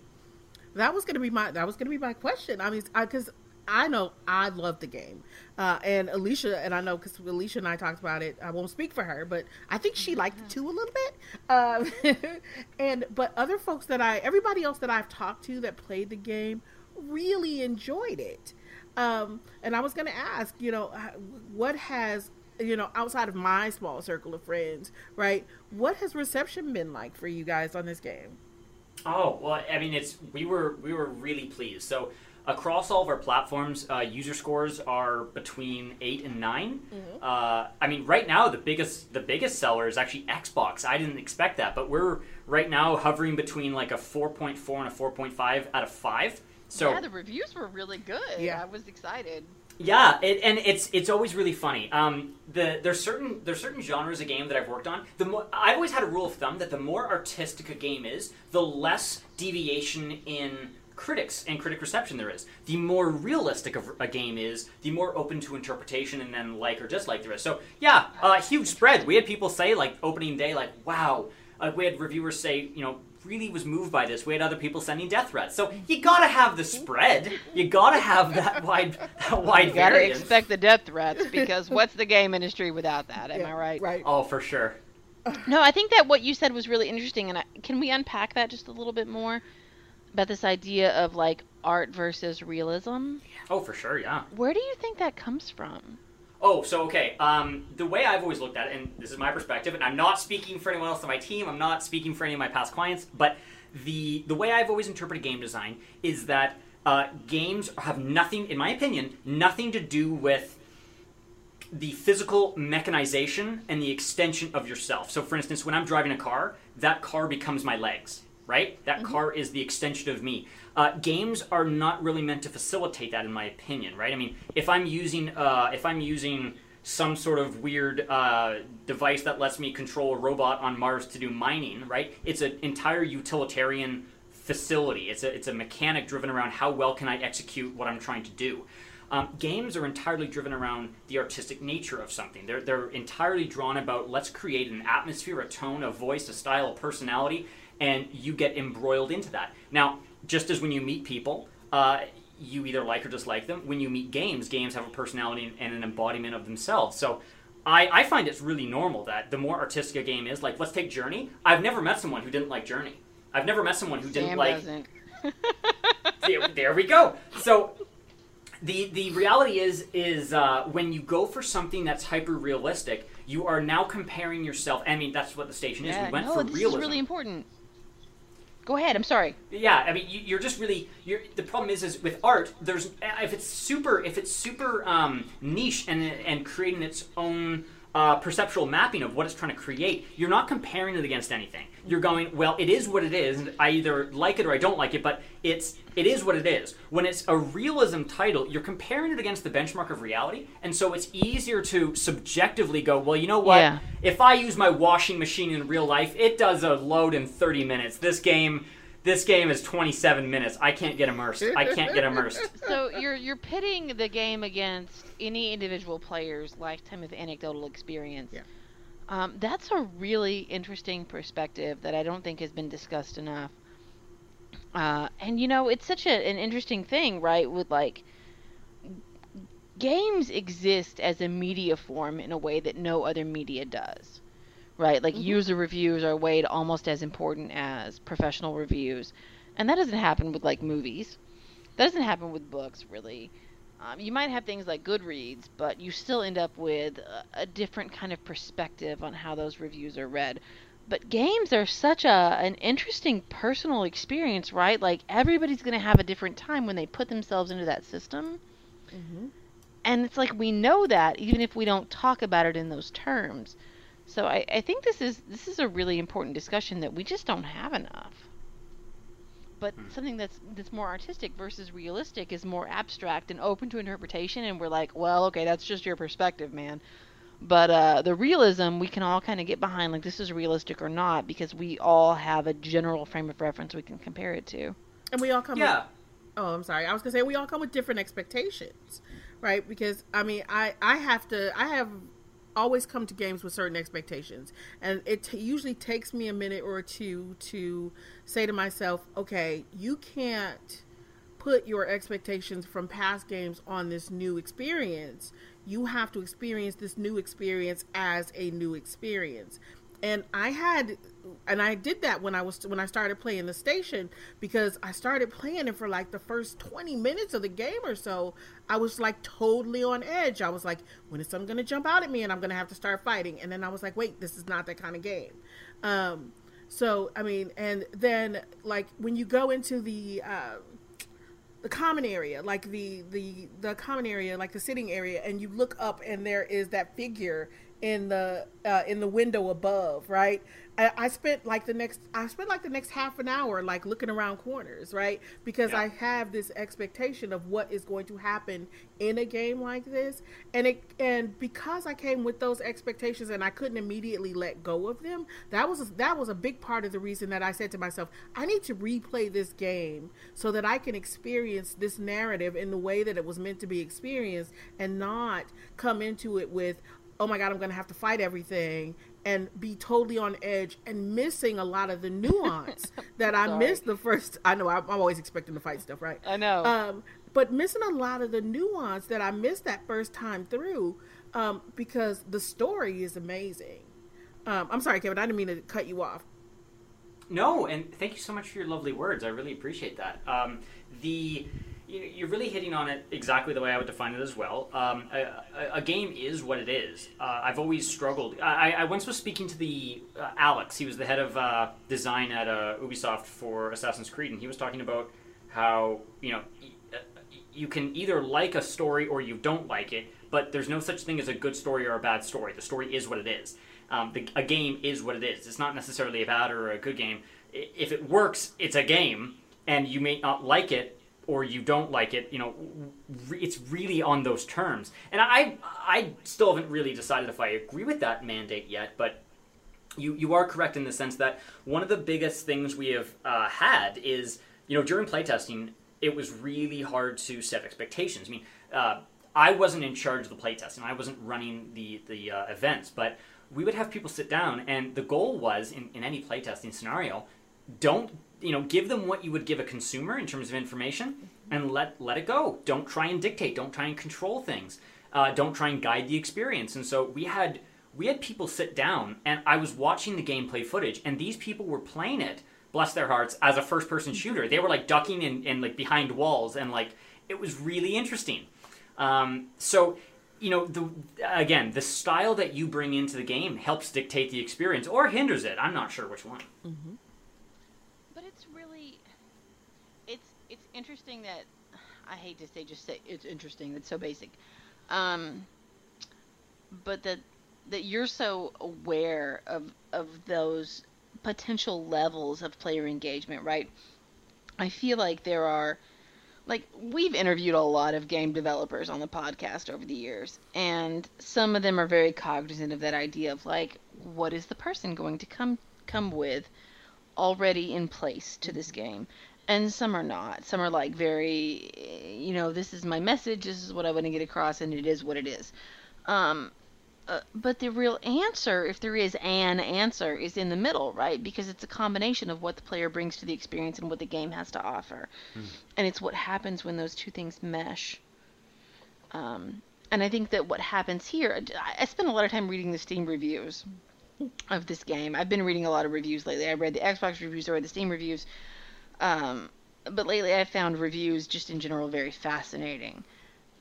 That was gonna be my that was gonna be my question. I mean, because I, know I love the game, uh, and Alisha and I know because Alisha and I talked about it. I won't speak for her, but I think she liked it too a little bit. Um, and but other folks that I, everybody else that I've talked to that played the game, really enjoyed it. Um, and I was gonna ask, you know, what has you know outside of my small circle of friends, right? What has reception been like for you guys on this game? Oh well, I mean, it's we were we were really pleased. So across all of our platforms, uh, user scores are between eight and 9 Uh, I mean, right now the biggest the biggest seller is actually Xbox. I didn't expect that, but we're right now hovering between like a four point four and a four point five out of five. So yeah, the reviews were really good. Yeah. I was excited. Yeah, it, and it's it's always really funny. Um, the there's certain there's certain genres of game that I've worked on. The more I've always had a rule of thumb that the more artistic a game is, the less deviation in critics and critic reception there is. The more realistic a game is, the more open to interpretation and then like or dislike there is. So yeah, uh, huge spread. We had people say like opening day, like wow. Uh, we had reviewers say, you know, really was moved by this. We had other people sending death threats. So you gotta have the spread. You gotta have that wide, that wide You gotta variance. expect the death threats because what's the game industry without that? Am I right? Right. Oh, for sure. No, I think that what you said was really interesting, and I, can we unpack that just a little bit more about this idea of like art versus realism? Oh, for sure. Yeah. Where do you think that comes from? Oh, so okay. Um, the way I've always looked at it, and this is my perspective, and I'm not speaking for anyone else on my team. I'm not speaking for any of my past clients, but the the way I've always interpreted game design is that uh, games have nothing, in my opinion, nothing to do with the physical mechanization and the extension of yourself. So, for instance, when I'm driving a car, that car becomes my legs, right? That car is the extension of me. Uh, games are not really meant to facilitate that, in my opinion, right? I mean, if I'm using, uh, if I'm using some sort of weird uh, device that lets me control a robot on Mars to do mining, right? It's an entire utilitarian facility. It's a it's a mechanic driven around how well can I execute what I'm trying to do. Um, games are entirely driven around the artistic nature of something. They're they're entirely drawn about let's create an atmosphere, a tone, a voice, a style, a personality, and you get embroiled into that. Now, just as when you meet people. Uh, you either like or dislike them. When you meet games, games have a personality and an embodiment of themselves. So I, I find it's really normal that the more artistic a game is, like let's take Journey. I've never met someone who didn't like Journey. I've never met someone who didn't Sam like. doesn't. There, there we go. So the the reality is is uh, when you go for something that's hyper realistic, you are now comparing yourself. I mean, that's what the station is. Yeah, we went no, for this realism. is really important. Go ahead. I'm sorry. Yeah, I mean, you, you're just really. You're, the problem is, is with art, there's if it's super, if it's super um, niche and and creating its own uh, perceptual mapping of what it's trying to create, you're not comparing it against anything. You're going, well, it is what it is. And I either like it or I don't like it, but it's it is what it is. When it's a realism title, you're comparing it against the benchmark of reality, and so it's easier to subjectively go, well, you know what? Yeah. If I use my washing machine in real life, it does a load in 30 minutes. This game. This game is 27 minutes. I can't get immersed. I can't get immersed. So you're you're pitting the game against any individual player's lifetime of anecdotal experience. Yeah. Um, that's a really interesting perspective that I don't think has been discussed enough. Uh, and you know, it's such a, an interesting thing, right? With like, games exist as a media form in a way that no other media does, right? Like, user reviews are weighed almost as important as professional reviews, and that doesn't happen with like movies. That doesn't happen with books, really. Um, you might have things like Goodreads, but you still end up with a, a different kind of perspective on how those reviews are read. But games are such a an interesting personal experience, right? Like everybody's going to have a different time when they put themselves into that system. And it's like we know that even if we don't talk about it in those terms. So I, I think this is this is a really important discussion that we just don't have enough. But something that's that's more artistic versus realistic is more abstract and open to interpretation and we're like, well, okay, that's just your perspective, man. But uh, the realism we can all kind of get behind, like this is realistic or not, because we all have a general frame of reference we can compare it to. And we all come Yeah. with Oh, I'm sorry. I was gonna say we all come with different expectations, right? Because I mean, I I have to I have always come to games with certain expectations, and it t- usually takes me a minute or two to say to myself, okay, you can't put your expectations from past games on this new experience. You have to experience this new experience as a new experience. And I had and I did that when I was when I started playing the station because I started playing it for like the first 20 minutes of the game or so. I was like totally on edge. I was like, when is something going to jump out at me and I'm going to have to start fighting? And then I was like, wait, this is not that kind of game. Um so I mean, and then like when you go into the uh, the common area, like the the the common area, like the sitting area, and you look up and there is that figure in the uh, in the window above, right? I, I spent like the next I spent like the next half an hour like looking around corners, right? Because Yeah. I have this expectation of what is going to happen in a game like this, and it and because I came with those expectations and I couldn't immediately let go of them, that was that was a big part of the reason that I said to myself, I need to replay this game so that I can experience this narrative in the way that it was meant to be experienced, and not come into it with oh my god i'm gonna have to fight everything and be totally on edge and missing a lot of the nuance that i Sorry. missed the first i know i'm, I'm always expecting to fight stuff right I know. um, but missing a lot of the nuance that i missed that first time through um, because the story is amazing um, i'm sorry kevin i didn't mean to cut you off No, and thank you so much for your lovely words. I really appreciate that. Um, the you know, you're really hitting on it exactly the way I would define it as well. Um, a, a, game is what it is. Uh, I've always struggled. I, I once was speaking to the uh, Alex. He was the head of uh, design at uh, Ubisoft for Assassin's Creed, and he was talking about how you know uh, you can either like a story or you don't like it, but there's no such thing as a good story or a bad story. The story is what it is. Um, the, a game is what it is. It's not necessarily a bad or a good game. If it works, it's a game, and you may not like it or you don't like it. You know, re- it's really on those terms. And I, I still haven't really decided if I agree with that mandate yet, but you you are correct in the sense that one of the biggest things we have uh, had is you know during playtesting it was really hard to set expectations. I mean, uh, I wasn't in charge of the playtesting. I wasn't running the the uh, events, but we would have people sit down, and the goal was in, in any playtesting scenario, don't you know give them what you would give a consumer in terms of information, and let let it go. Don't try and dictate. Don't try and control things. Uh, don't try and guide the experience. And so we had we had people sit down and I was watching the gameplay footage and these people were playing it, bless their hearts, as a first person shooter. They were like ducking and, and like behind walls and like it was really interesting. Um, so you know the again the style that you bring into the game helps dictate the experience or hinders it. I'm not sure which one. But it's it's really it's it's interesting that I hate to say just say it's interesting. It's so basic. Um, but that that you're so aware of of those potential levels of player engagement, right? I feel like there are like we've interviewed a lot of game developers on the podcast over the years and some of them are very cognizant of that idea of like what is the person going to come come with already in place to this game and some are not some are like very you know this is my message this is what i want to get across and it is what it is um, uh, but the real answer, if there is an answer, is in the middle, right? Because it's a combination of what the player brings to the experience and what the game has to offer. Mm. And it's what happens when those two things mesh. Um, and I think that what happens here, I spent a lot of time reading the Steam reviews of this game. I've been reading a lot of reviews lately. I read the Xbox reviews, I read the Steam reviews. Um, but lately I've found reviews just in general very fascinating.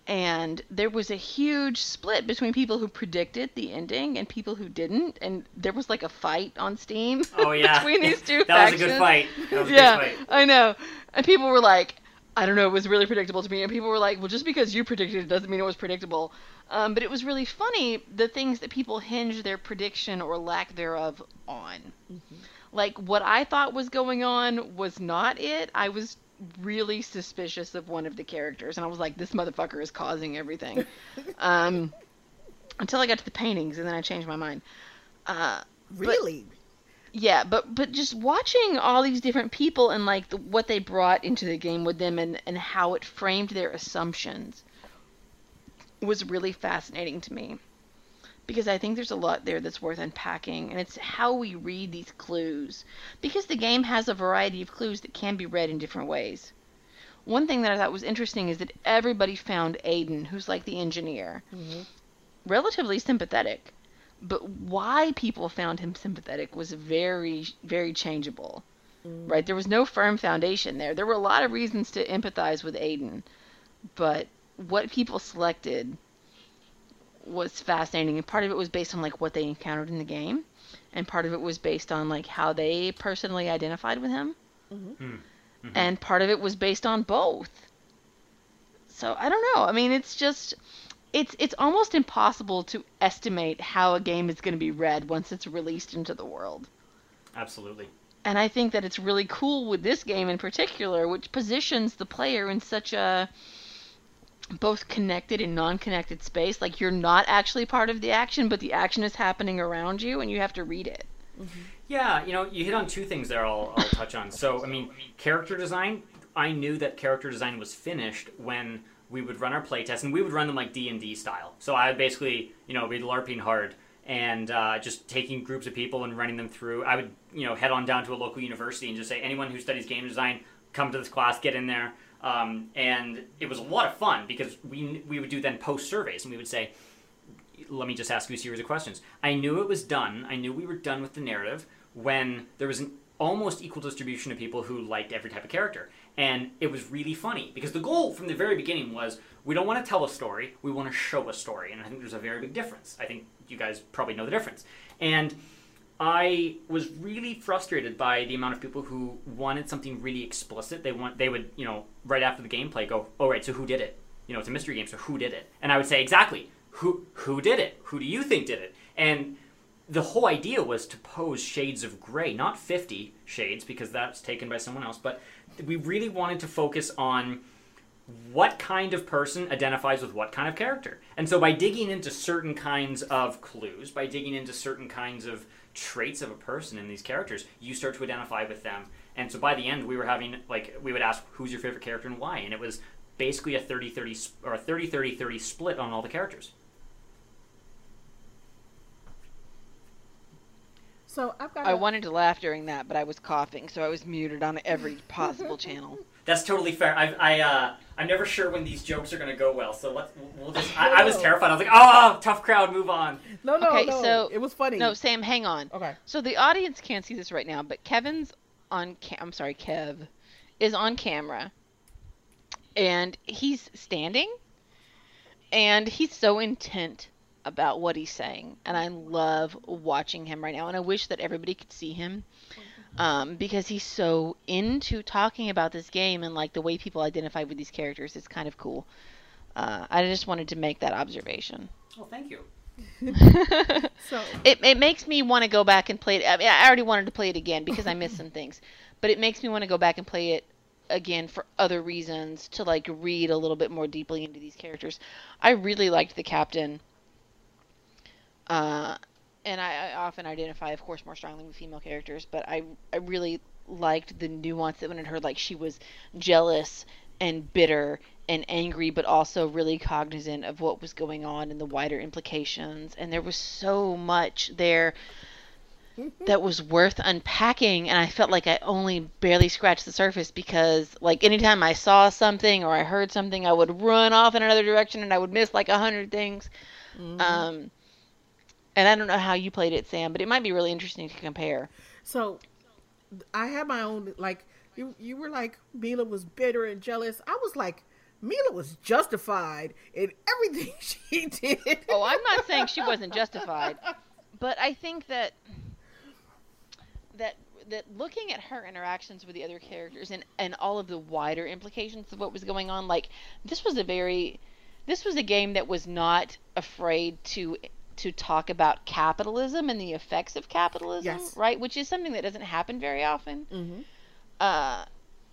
And there was a huge split between people who predicted the ending and people who didn't. And there was like a fight on steam oh yeah. between these two that factions. was a good fight yeah fight. i know. And people were like i don't know it was really predictable to me. And people were like well just because you predicted it doesn't mean it was predictable. Um, but it was really funny the things that people hinge their prediction or lack thereof on. Mm-hmm. Like what i thought was going on was not it i was really suspicious of one of the characters, and I was like, this motherfucker is causing everything. um, until I got to the paintings, and then I changed my mind. Uh, really? But, yeah, but but just watching all these different people and like the, what they brought into the game with them and and how it framed their assumptions was really fascinating to me because I think there's a lot there that's worth unpacking, and it's how we read these clues. Because the game has a variety of clues that can be read in different ways. One thing that I thought was interesting is that everybody found Aiden, who's like the engineer, mm-hmm. relatively sympathetic. But why people found him sympathetic was very, very changeable. Mm. Right? There was no firm foundation there. There were a lot of reasons to empathize with Aiden, but what people selected was fascinating and part of it was based on like what they encountered in the game and part of it was based on like how they personally identified with him mm-hmm. Hmm. mm-hmm. and part of it was based on both so i don't know i mean it's just it's it's almost impossible to estimate how a game is going to be read once it's released into the world absolutely and i think that it's really cool with this game in particular which positions the player in such a both connected and non-connected space. Like you're not actually part of the action, but the action is happening around you, and you have to read it. Mm-hmm. Yeah, you know, you hit on two things there. I'll, I'll touch on. So, I mean, character design. I knew that character design was finished when we would run our playtests, and we would run them like D and D style. So I would basically, you know, be larping hard and uh, just taking groups of people and running them through. I would, you know, head on down to a local university and just say, anyone who studies game design, come to this class, get in there. Um, and it was a lot of fun because we we would do then post surveys and we would say, let me just ask you a series of questions. I knew it was done. I knew we were done with the narrative when there was an almost equal distribution of people who liked every type of character. And it was really funny because the goal from the very beginning was we don't want to tell a story, we want to show a story. And I think there's a very big difference. I think you guys probably know the difference. And I was really frustrated by the amount of people who wanted something really explicit. They want they would, you know, right after the gameplay go, "Oh right, so who did it?" You know, it's a mystery game, so who did it? And I would say, "Exactly. Who who did it? Who do you think did it?" And the whole idea was to pose shades of gray, not 50 shades because that's taken by someone else, but we really wanted to focus on what kind of person identifies with what kind of character. And so by digging into certain kinds of clues, by digging into certain kinds of traits of a person in these characters, you start to identify with them. And so by the end, we were having, like, we would ask, who's your favorite character and why? And it was basically a 30 30 or a 30 30 30 split on all the characters. So I've got. I wanted to laugh during that, but I was coughing, so I was muted on every possible channel. That's totally fair. I, I, uh, I'm never sure when these jokes are going to go well, so let's. We'll just. I, I, was oh. terrified. I was like, "Oh, tough crowd, move on." No, no, okay, no. So it was funny. No, Sam, hang on. Okay. So the audience can't see this right now, but Kevin's on. Ca- I'm sorry, Kev, is on camera, and he's standing, and he's so intent about what he's saying, and I love watching him right now, and I wish that everybody could see him um, because he's so into talking about this game and like the way people identify with these characters is kind of cool. Uh, I just wanted to make that observation. Well, thank you. So It, it makes me want to go back and play it. I, mean, I already wanted to play it again because I missed some things, but it makes me want to go back and play it again for other reasons to like read a little bit more deeply into these characters. I really liked the captain. Uh, and I, I often identify, of course, more strongly with female characters, but I I really liked the nuance that went in her. Like she was jealous and bitter and angry, but also really cognizant of what was going on and the wider implications. And there was so much there that was worth unpacking and I felt like I only barely scratched the surface because like anytime I saw something or I heard something I would run off in another direction and I would miss like a hundred things. Um and I don't know how you played it, Sam, but it might be really interesting to compare. So I had my own like you you were like Mila was bitter and jealous. I was like Mila was justified in everything she did. Oh, I'm not saying she wasn't justified, but I think that that that looking at her interactions with the other characters and and all of the wider implications of what was going on, like this was a very this was a game that was not afraid to to talk about capitalism and the effects of capitalism, Yes. right? Which is something that doesn't happen very often. Uh,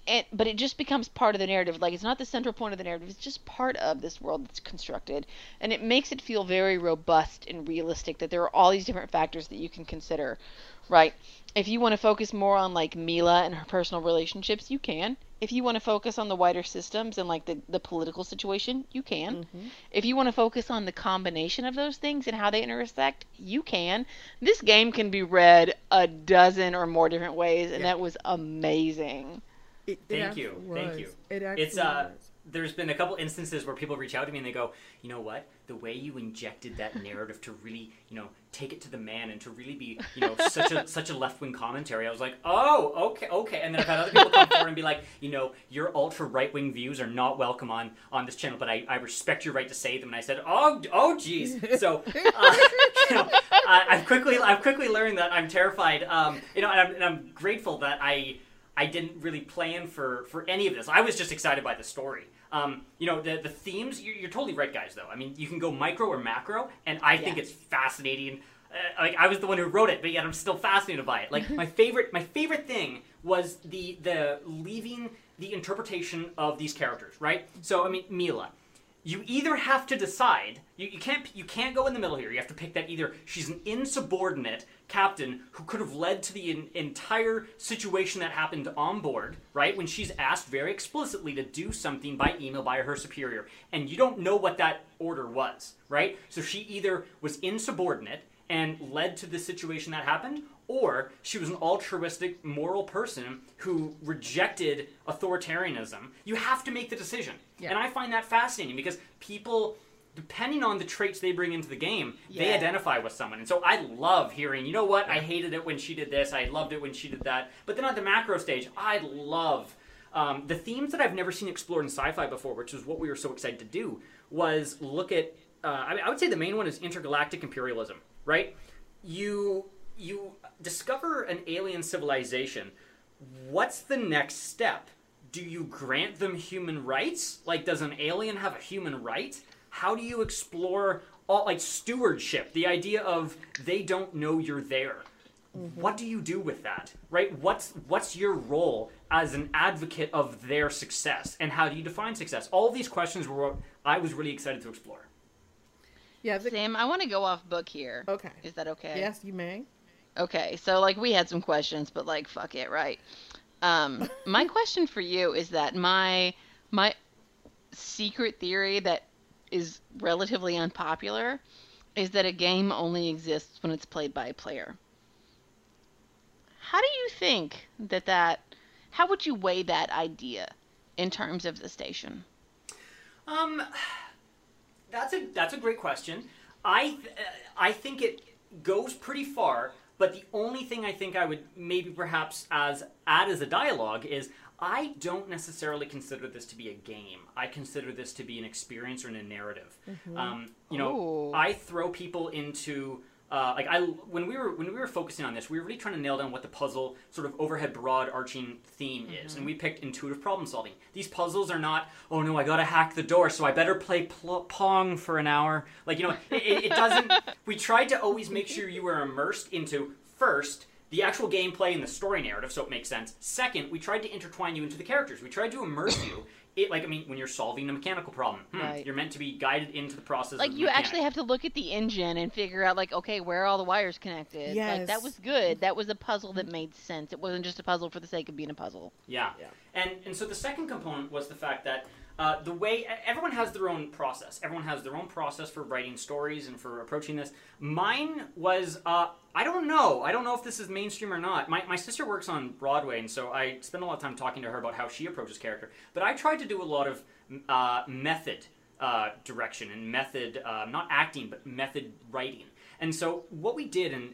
and but it just becomes part of the narrative. Like it's not the central point of the narrative; it's just part of this world that's constructed, and it makes it feel very robust and realistic. That there are all these different factors that you can consider, right? If you want to focus more on like Mila and her personal relationships, you can. If you want to focus on the wider systems and like the, the political situation, you can. If you want to focus on the combination of those things and how they intersect, you can. This game can be read a dozen or more different ways, and that was amazing. It- it Thank actually you, thank you. It actually It's uh, was. There's been a couple instances where people reach out to me and they go, you know what, the way you injected that narrative to really, you know, take it to the man and to really be, you know, such a such a left wing commentary. I was like, oh, okay, okay. And then I've had other people come forward and be like, you know, your ultra right wing views are not welcome on on this channel, but I, I respect your right to say them. And I said, oh, oh, geez. So, uh, you know, I, I've quickly I've quickly learned that I'm terrified. Um, you know, and I'm, and I'm grateful that I. I didn't really plan for for any of this. I was just excited by the story. Um, you know, the the themes. You're, you're totally right, guys. Though I mean, you can go micro or macro, and I think it's fascinating. Uh, like I was the one who wrote it, but yet I'm still fascinated by it. Like my favorite my favorite thing was the the leaving the interpretation of these characters. Right. So I mean, Mila you either have to decide you, you can't you can't go in the middle here. You have to pick that either she's an insubordinate captain who could have led to the en- entire situation that happened on board right when she's asked very explicitly to do something by email by her superior. And you don't know what that order was right? So she either was insubordinate and led to the situation that happened or she was an altruistic moral person who rejected authoritarianism. You have to make the decision. Yeah. and i find that fascinating because people depending on the traits they bring into the game they identify with someone. And so i love hearing you know what? I hated it when she did this. I loved it when she did that. But then on the macro stage i love um, the themes that i've never seen explored in sci-fi before which is what we were so excited to do was look at uh, I, mean, I would say the main one is intergalactic imperialism right? You you discover an alien civilization. What's the next step? Do you grant them human rights? Like does an alien have a human right how do you explore all like stewardship the idea of they don't know you're there what do you do with that right what's what's your role as an advocate of their success and how do you define success all of these questions were what i was really excited to explore yeah. The, Sam, I want to go off book here. Okay. Is that okay? yes, you may. Okay, so like we had some questions, but like fuck it, right? Um, my question for you is that my my secret theory that is relatively unpopular is that a game only exists when it's played by a player. How do you think that that? How would you weigh that idea in terms of the station? Um, that's a that's a great question. I uh, I think it goes pretty far, but the only thing I think I would maybe perhaps as add as a dialogue is I don't necessarily consider this to be a game. I consider this to be an experience or a narrative. Um, you know, Ooh. I throw people into uh, like I when we were when we were focusing on this, we were really trying to nail down what the puzzle sort of overhead broad arching theme is, and we picked intuitive problem solving. These puzzles are not, oh no, I gotta hack the door, so I better play pl- pong for an hour. Like you know, it, it, it doesn't. we tried to always make sure you were immersed into first the actual gameplay and the story narrative, so it makes sense. Second, we tried to intertwine you into the characters. We tried to immerse you. It like I mean, when you're solving a mechanical problem, hmm, Right. you're meant to be guided into the process. Like of the you mechanic. actually have to look at the engine and figure out like, okay, where are all the wires connected? Like Yes. that was good. That was a puzzle that made sense. It wasn't just a puzzle for the sake of being a puzzle. Yeah. Yeah. And and so the second component was the fact that uh, the way everyone has their own process. Everyone has their own process for writing stories and for approaching this. Mine was uh, I don't know. I don't know if this is mainstream or not. My, my sister works on Broadway, and so I spend a lot of time talking to her about how she approaches character. But I tried to do a lot of uh, method uh, direction and method, uh, not acting, but method writing. And so what we did, and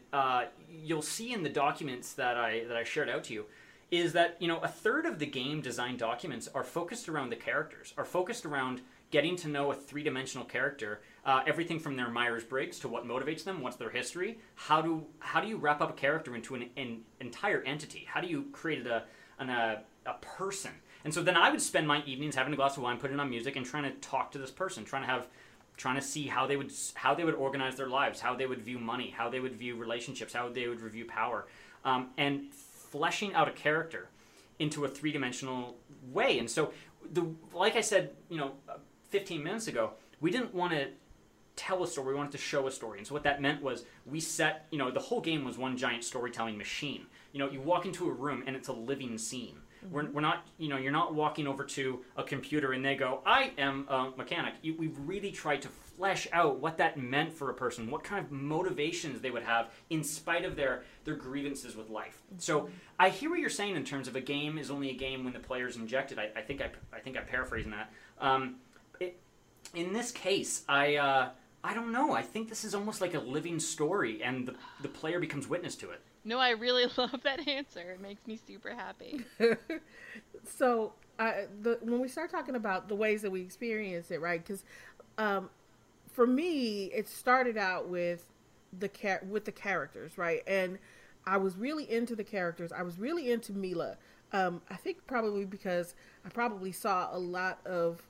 you'll see in the documents that I that I shared out to you, is that you know a third of the game design documents are focused around the characters, are focused around getting to know a three-dimensional character, uh, everything from their Myers-Briggs to what motivates them, what's their history, how do how do you wrap up a character into an, an entire entity, how do you create a an, a, a person, and so then I would spend my evenings having a glass of wine, putting on music, and trying to talk to this person, trying to have trying to see how they would how they would organize their lives, how they would view money, how they would view relationships, how they would review power, um, and fleshing out a character into a three dimensional way. And so, the like I said, you know, 15 minutes ago, we didn't want to tell a story. We wanted to show a story. And so what that meant was we set, you know, the whole game was one giant storytelling machine. You know, you walk into a room and it's a living scene. We're, mm-hmm. we're not, you know, you're not walking over to a computer and they go, I am a mechanic. You, we've really tried to flesh out what that meant for a person, what kind of motivations they would have in spite of their, their grievances with life. So I hear what you're saying in terms of a game is only a game when the player's injected. I, I think I, I think I'm paraphrasing that. Um, it, in this case, I uh, I don't know. I think this is almost like a living story, and the the player becomes witness to it. No, I really love that answer. It makes me super happy. so I the when we start talking about the ways that we experience it, right? Because um, for me, it started out with the with the characters, right? And I was really into the characters. I was really into Mila. Um, I think probably because I probably saw a lot of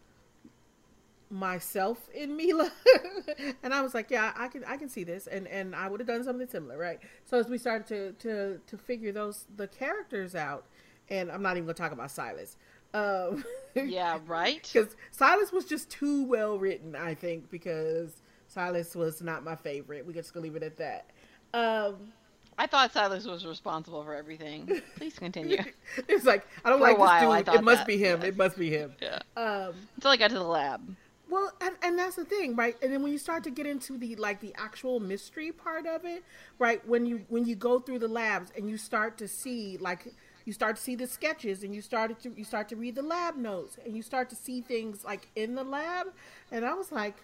myself in Mila, and I was like, yeah, I can I can see this, and and I would have done something similar, right? So as we started to to to figure those the characters out, and I'm not even gonna talk about Silas. Um, yeah, right? because Silas was just too well written, I think, because Silas was not my favorite. We could just gonna leave it at that. Um, I thought Silas was responsible for everything. Please continue. it's like I don't For like while, this dude. It must that, be him. yes. It must be him. yeah. Um, Until I got to the lab. well, and, and that's the thing, right? And then when you start to get into the like the actual mystery part of it, right? When you when you go through the labs and you start to see like you start to see the sketches and you started to you start to read the lab notes and you start to see things like in the lab, and I was like,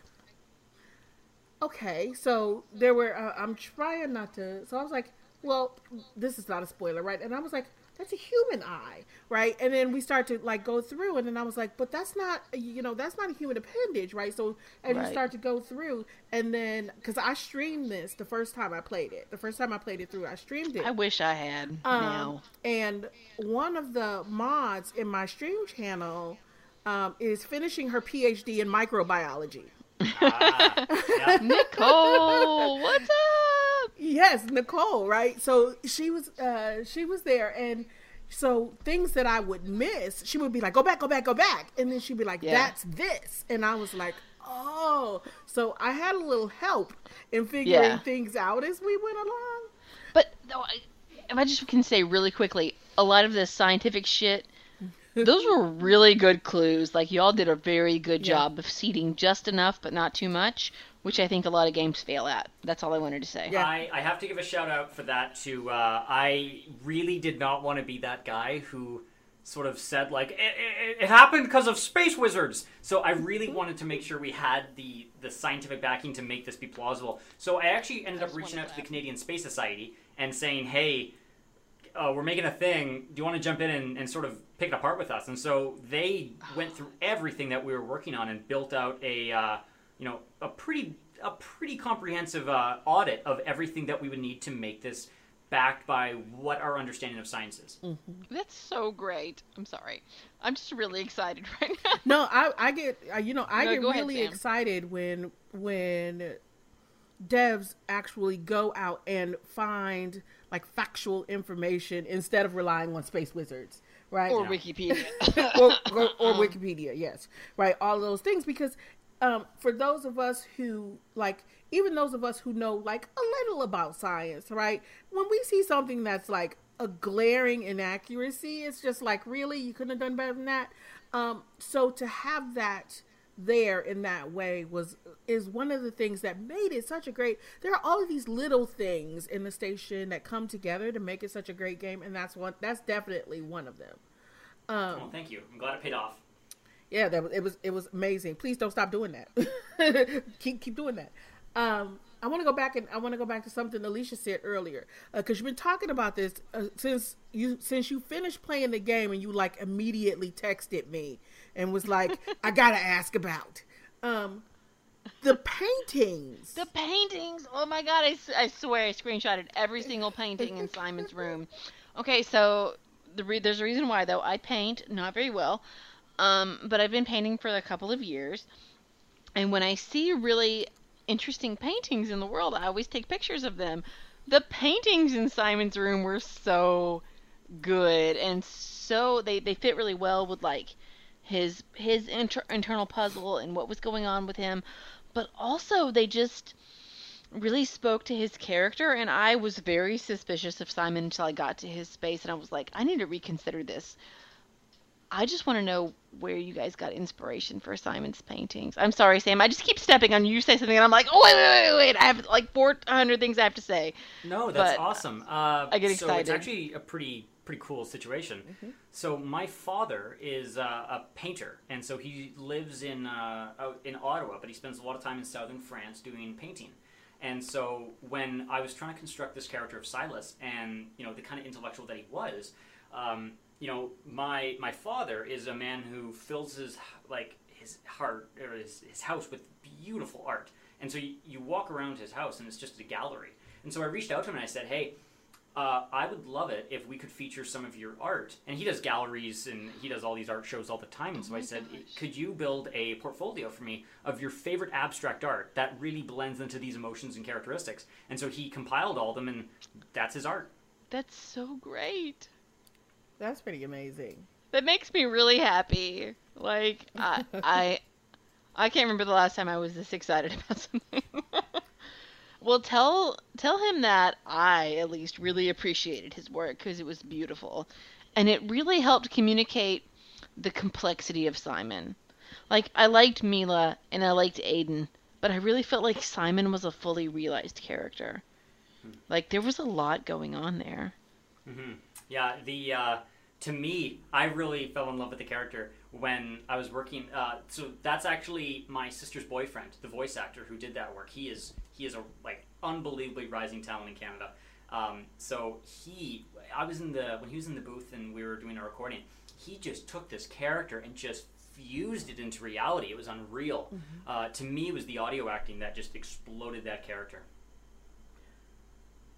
okay, so there were uh, I'm trying not to. So I was like, well, this is not a spoiler, right? And I was like, that's a human eye, right? And then we start to like go through, and then I was like, but that's not, you know, that's not a human appendage, right? So and you start to go through, and then because I streamed this the first time I played it, the first time I played it through, I streamed it. I wish I had Um, now. And one of the mods in my stream channel um, is finishing her PhD in microbiology. Ah, yeah. Nicole, what's up? Yes, Nicole, right? So she was uh she was there and so things that I would miss, she would be like, Go back, go back, go back and then she'd be like, Yeah. That's this and I was like, Oh so I had a little help in figuring Yeah. things out as we went along. But no, I- if I just can say really quickly, a lot of this scientific shit, those were really good clues. Like y'all did a very good Yeah. job of seeding just enough, but not too much, which I think a lot of games fail at. That's all I wanted to say. Yeah. I, I have to give a shout out for that to uh, I really did not want to be that guy who sort of said like it, it, it happened because of space wizards so i really wanted to make sure we had the the scientific backing to make this be plausible so i actually ended I up reaching out to the canadian space society and saying hey uh, we're making a thing. Do you want to jump in and, and sort of pick it apart with us? And so they went through everything that we were working on and built out a, uh, you know, a pretty a pretty comprehensive uh, audit of everything that we would need to make this backed by what our understanding of science is. That's so great. I'm sorry. I'm just really excited right now. No, I I get uh, you know I No, get go ahead, really excited when when devs actually go out and find like factual information instead of relying on space wizards, right? Or Yeah. Wikipedia. or, or, or Wikipedia, yes, right, all those things because um, for those of us who like, even those of us who know like a little about science, right, when we see something that's like a glaring inaccuracy, it's just like, really, you couldn't have done better than that. Um, so to have that there in that way was is one of the things that made it such a great there are all of these little things in the station that come together to make it such a great game and that's one that's definitely one of them well, thank you. I'm glad it paid off. Yeah, that was, it was it was amazing. Please don't stop doing that. keep keep doing that. Um, I want to go back and I want to go back to something Alisha said earlier because you've been talking about this uh, since you since you finished playing the game and you like immediately texted me and was like, "I gotta ask about um, the paintings." The paintings. Oh my god! I, I swear I screenshotted every single painting in Simon's room. Okay, so the re- there's a reason why though. I paint not very well, um, but I've been painting for a couple of years, and when I see really interesting paintings in the world, I always take pictures of them. The paintings in Simon's room were so good and so they they fit really well with like his his inter- internal puzzle and what was going on with him but also they just really spoke to his character and I was very suspicious of Simon until I got to his space and I was like I need to reconsider this. I just want to know where you guys got inspiration for Simon's paintings. I'm sorry, Sam. I just keep stepping on you. You say something, and I'm like, oh wait, wait, wait, wait. I have like 400 things I have to say. No, that's But, awesome. Uh, I get excited. So it's actually a pretty pretty cool situation. So my father is uh, a painter, and so he lives in uh, in Ottawa, but he spends a lot of time in southern France doing painting. And so when I was trying to construct this character of Silas, and you know the kind of intellectual that he was, um, you know my my father is a man who fills his like his heart or his, his house with beautiful art. And so you, you walk around his house, and it's just a gallery. And so I reached out to him and I said, hey. Uh, I would love it if we could feature some of your art. And he does galleries and he does all these art shows all the time. And so I said, could you build a portfolio for me of your favorite abstract art that really blends into these emotions and characteristics? And so he compiled all of them, and that's his art. That's so great. That's pretty amazing. That makes me really happy. Like I I I can't remember the last time I was this excited about something. well, tell tell him that I at least really appreciated his work because it was beautiful, and it really helped communicate the complexity of Simon. Like I liked Mila and I liked Aiden, but I really felt like Simon was a fully realized character. Hmm. Like there was a lot going on there. Mm-hmm. Yeah, the uh, to me, I really fell in love with the character when I was working. Uh, so that's actually my sister's boyfriend, the voice actor who did that work. He is he is a like unbelievably rising talent in Canada. Um, so he, I was in the when he was in the booth and we were doing a recording. He just took this character and just fused it into reality. It was unreal. Uh, to me, it was the audio acting that just exploded that character.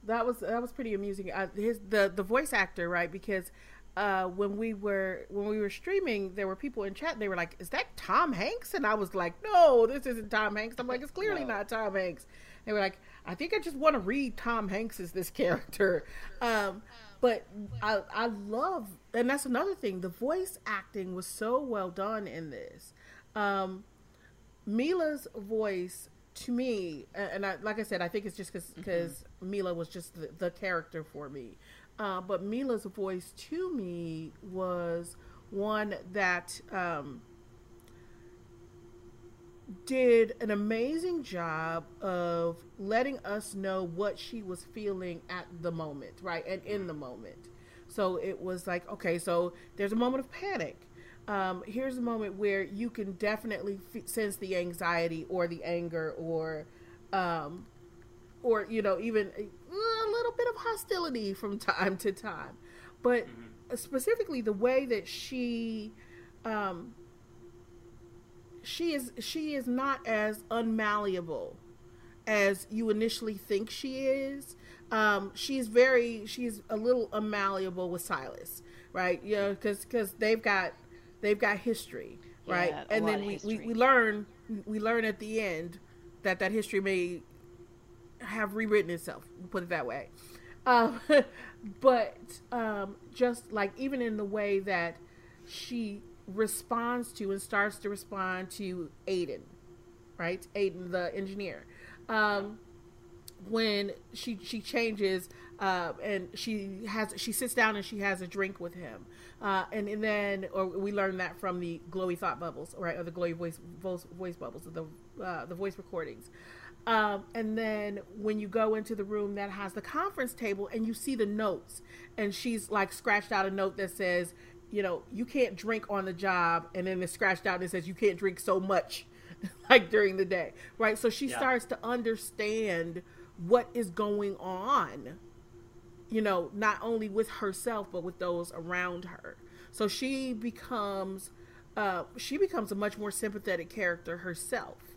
That was that was pretty amusing. Uh, his the the voice actor, right? Because uh, when we were when we were streaming, there were people in chat. They were like, "Is that Tom Hanks?" And I was like, "No, this isn't Tom Hanks." I'm like, "It's clearly not Tom Hanks." They were like, "I think I just want to read Tom Hanks as this character." Um, but I I love, and that's another thing. The voice acting was so well done in this. Um, Mila's voice to me, and I, like I said, I think it's just because Mila was just the, the character for me. Uh, but Mila's voice to me was one that um, did an amazing job of letting us know what she was feeling at the moment, right? And in the moment. So it was like, okay, so there's a moment of panic. Um, here's a moment where you can definitely f- sense the anxiety or the anger or, um, or you know, even a, little bit of hostility from time to time. But specifically, the way that she, um, she is she is not as unmalleable as you initially think she is. Um, she's very she's a little unmalleable with Silas, right? You know, because because they've got they've got history, right? Yeah, and then we, we we learn we learn at the end that that history may have rewritten itself. Put it that way. Um, but um, just like even in the way that she responds to and starts to respond to Aiden, right? Aiden, the engineer. Um, when she she changes uh, and she has she sits down and she has a drink with him, uh, and and then or we learn that from the glowy thought bubbles, right, or the glowy voice voice, voice bubbles, the uh, the voice recordings. Um, and then when you go into the room that has the conference table and you see the notes, and she's like scratched out a note that says, you know, you can't drink on the job, and then it's scratched out and it says you can't drink so much, like during the day, right? So she Yeah. starts to understand what is going on, you know, not only with herself but with those around her. So she becomes, uh, she becomes a much more sympathetic character herself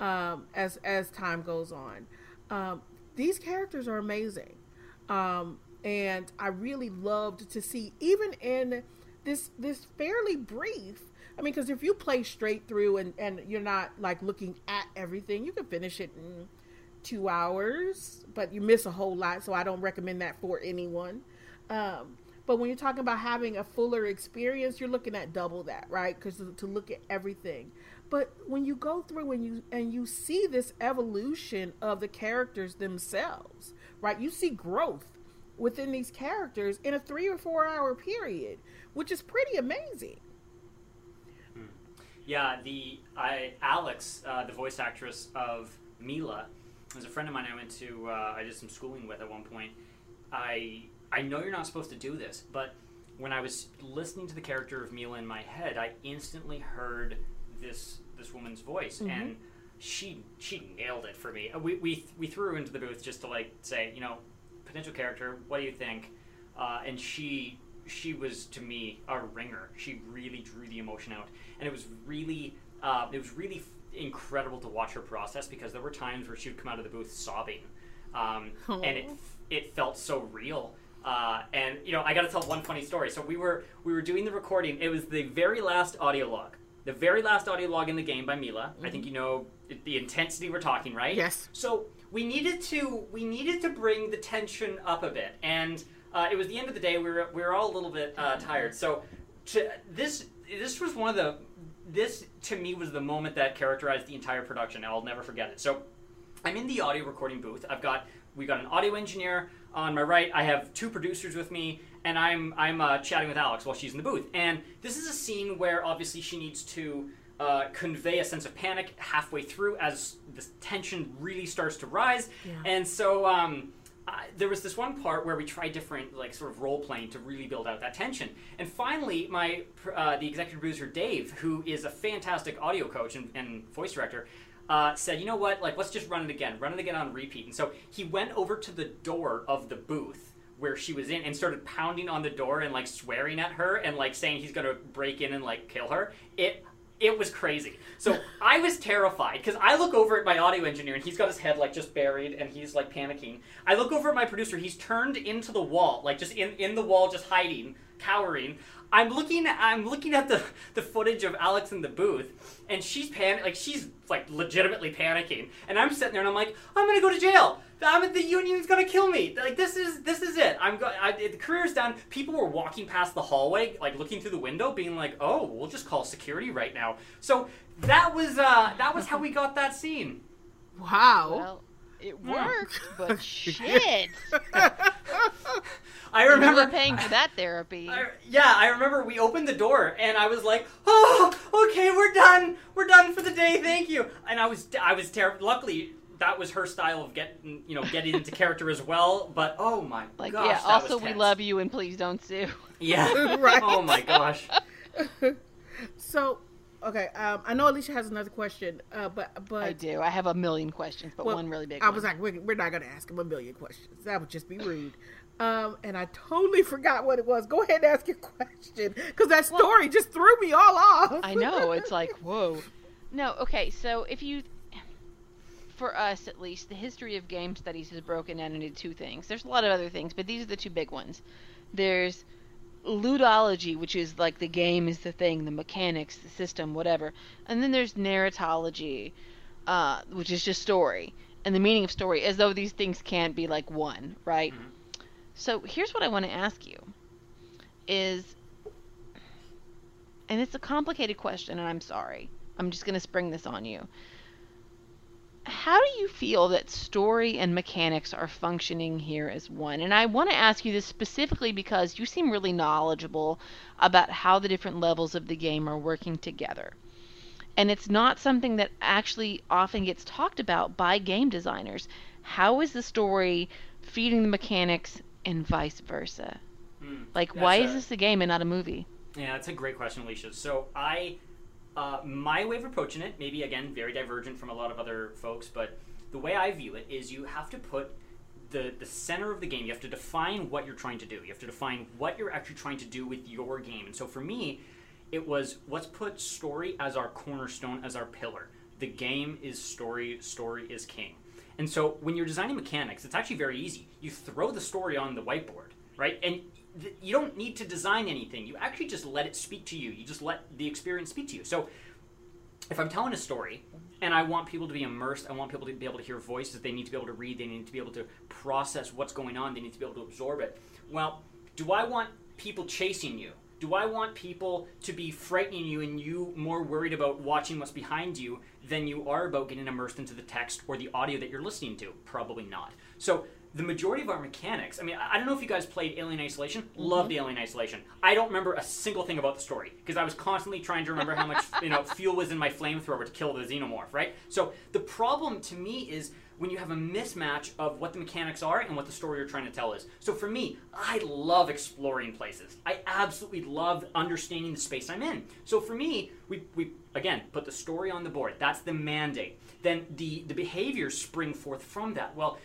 um, as as time goes on. Um, these characters are amazing, um, and I really loved to see even in this this fairly brief. I mean, because if you play straight through and and you're not like looking at everything, you can finish it in two hours, but you miss a whole lot. So I don't recommend that for anyone. Um, but when you're talking about having a fuller experience, you're looking at double that, right? Because to look at everything. But when you go through and you and you see this evolution of the characters themselves, right? You see growth within these characters in a three or four hour period, which is pretty amazing. Yeah, the I Alex, uh, the voice actress of Mila, was a friend of mine I went to. Uh, I did some schooling with at one point. I I know you're not supposed to do this, but when I was listening to the character of Mila in my head, I instantly heard this this woman's voice, and she she nailed it for me. Uh, We we we threw her into the booth just to like say, you know, potential character. What do you think? Uh, and she she was to me a ringer. She really drew the emotion out, and it was really uh, it was really f- incredible to watch her process because there were times where she would come out of the booth sobbing, um, and it it felt so real. Uh, and you know, I got to tell one funny story. So we were we were doing the recording. It was the very last audio log, the very last audio log in the game by Mila. I think you know the intensity we're talking, right? Yes. So we needed to we needed to bring the tension up a bit, and uh, it was the end of the day. We were we were all a little bit uh, tired. So to, this this was one of the this to me was the moment that characterized the entire production. I'll never forget it. So I'm in the audio recording booth. I've got we got an audio engineer on my right. I have two producers with me, and I'm I'm uh, chatting with Alex while she's in the booth. And this is a scene where obviously she needs to uh, convey a sense of panic halfway through as the tension really starts to rise. And so um, I, there was this one part where we tried different like sort of role playing to really build out that tension. And finally, my uh, the executive producer Dave, who is a fantastic audio coach and, and voice director, uh, said, "You know what? Like, let's just run it again. Run it again on repeat." And so he went over to the door of the booth where she was in and started pounding on the door and like swearing at her and like saying he's gonna break in and like kill her. It it was crazy. So I was terrified because I look over at my audio engineer and he's got his head like just buried and he's like panicking. I look over at my producer, he's turned into the wall, like just in, in the wall, just hiding, cowering. I'm looking I'm looking at the, the footage of Alex in the booth and she's pan like she's like legitimately panicking. And I'm sitting there and I'm like, I'm gonna go to jail. I'm the union's gonna kill me. Like this is this is it. I'm go- I, the career's done. People were walking past the hallway, like looking through the window, being like, "Oh, we'll just call security right now." So that was uh, that was how we got that scene. Wow. Well, it hmm. worked, but shit. I You remember were paying for that therapy. I, yeah, I remember we opened the door and I was like, "Oh, okay, we're done. We're done for the day. Thank you." And I was I was terrible. Luckily, that was her style of getting you know getting into character as well. But oh my Like, gosh, yeah. that Also, was we love you, and please don't sue. Yeah. Right. Oh my gosh. So, okay, um, I know Alisha has another question, uh, but but I do. I have a million questions, but well, one really big I one. was like, we're, we're not gonna ask him a million questions. That would just be rude. Um, and I totally forgot what it was. Go ahead and ask your question because that story just threw me all off. I know. It's like, whoa. No, okay. So if you, for us at least, the history of game studies is broken down into two things. There's a lot of other things, but these are the two big ones. There's ludology, which is like the game is the thing, the mechanics, the system, whatever. And then there's narratology, uh, which is just story and the meaning of story, as though these things can't be like one, right? Mm-hmm. So here's what I want to ask you: is, and it's a complicated question, and I'm sorry. I'm just going to spring this on you. How do you feel that story and mechanics are functioning here as one? And I want to ask you this specifically because you seem really knowledgeable about how the different levels of the game are working together. And it's not something that actually often gets talked about by game designers. How is the story feeding the mechanics and vice versa? Mm, like, why a, is this a game and not a movie? Yeah, that's a great question, Alisha. So I, uh, my way of approaching it, maybe again very divergent from a lot of other folks, but the way I view it is you have to put the the center of the game. You have to define what you're trying to do. You have to define what you're actually trying to do with your game. And so for me, it was let's put story as our cornerstone, as our pillar. The game is story, story is king. And so when you're designing mechanics, it's actually very easy. You throw the story on the whiteboard, right? And you don't need to design anything. You actually just let it speak to you. You just let the experience speak to you. So if I'm telling a story and I want people to be immersed, I want people to be able to hear voices, they need to be able to read, they need to be able to process what's going on, they need to be able to absorb it. Well, do I want people chasing you? Do I want people to be frightening you and you more worried about watching what's behind you than you are about getting immersed into the text or the audio that you're listening to? Probably not. So the majority of our mechanics, I mean, I don't know if you guys played Alien Isolation. Mm-hmm. Love the Alien Isolation. I don't remember a single thing about the story because I was constantly trying to remember how much you know fuel was in my flamethrower to kill the xenomorph, right? So the problem to me is when you have a mismatch of what the mechanics are and what the story you're trying to tell is. So for me, I love exploring places. I absolutely love understanding the space I'm in. So for me, we, we again put the story on the board. That's the mandate. Then the, the behaviors spring forth from that. Well,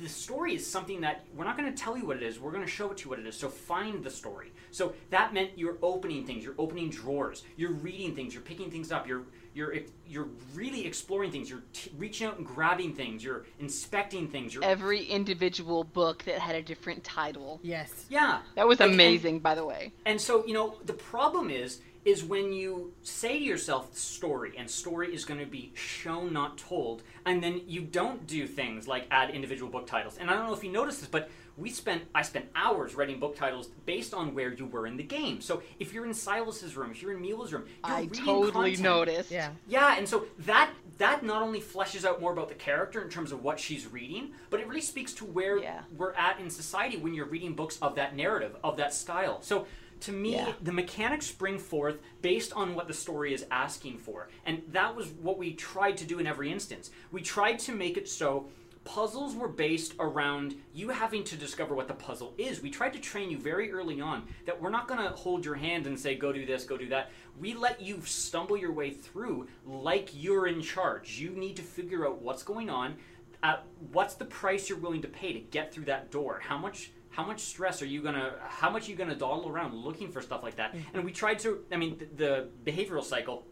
the story is something that we're not going to tell you what it is. We're going to show it to you what it is. So find the story. So that meant you're opening things. You're opening drawers. You're reading things. You're picking things up. You're you're you're really exploring things. You're t- reaching out and grabbing things. You're inspecting things. You're every individual book that had a different title. Yes. Yeah. That was amazing, and, by the way. And so you know the problem is is when you say to yourself story and story is going to be shown not told and then you don't do things like add individual book titles and i don't know if you noticed this but we spent I spent hours writing book titles based on where you were in the game. So if you're in Silas's room, if you're in Mila's room, you're I reading totally content. noticed. Yeah. Yeah, and so that that not only fleshes out more about the character in terms of what she's reading, but it really speaks to where yeah. we're at in society when you're reading books of that narrative, of that style. So to me, yeah. the mechanics spring forth based on what the story is asking for. And that was what we tried to do in every instance. We tried to make it so puzzles were based around you having to discover what the puzzle is. We tried to train you very early on that we're not going to hold your hand and say, go do this, go do that. We let you stumble your way through like you're in charge. You need to figure out what's going on. Uh, what's the price you're willing to pay to get through that door? How much how much stress are you gonna how much are you gonna dawdle around looking for stuff like that mm-hmm. and we tried to i mean the, the behavioral cycle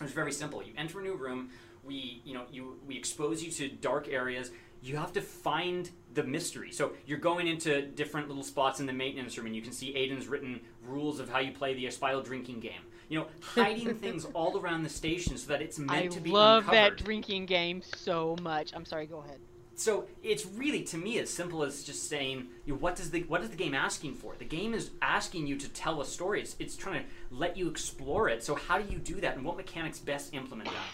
was very simple you enter a new room we you know you we expose you to dark areas you have to find the mystery. So you're going into different little spots in the maintenance room, and you can see Aiden's written rules of how you play the Espial drinking game. You know, hiding things all around the station so that it's meant I to be. I love uncovered. that drinking game so much. I'm sorry. Go ahead. So it's really, to me, as simple as just saying, you know, what does the what is the game asking for? The game is asking you to tell a story. It's, it's trying to let you explore it. So how do you do that, and what mechanics best implement that?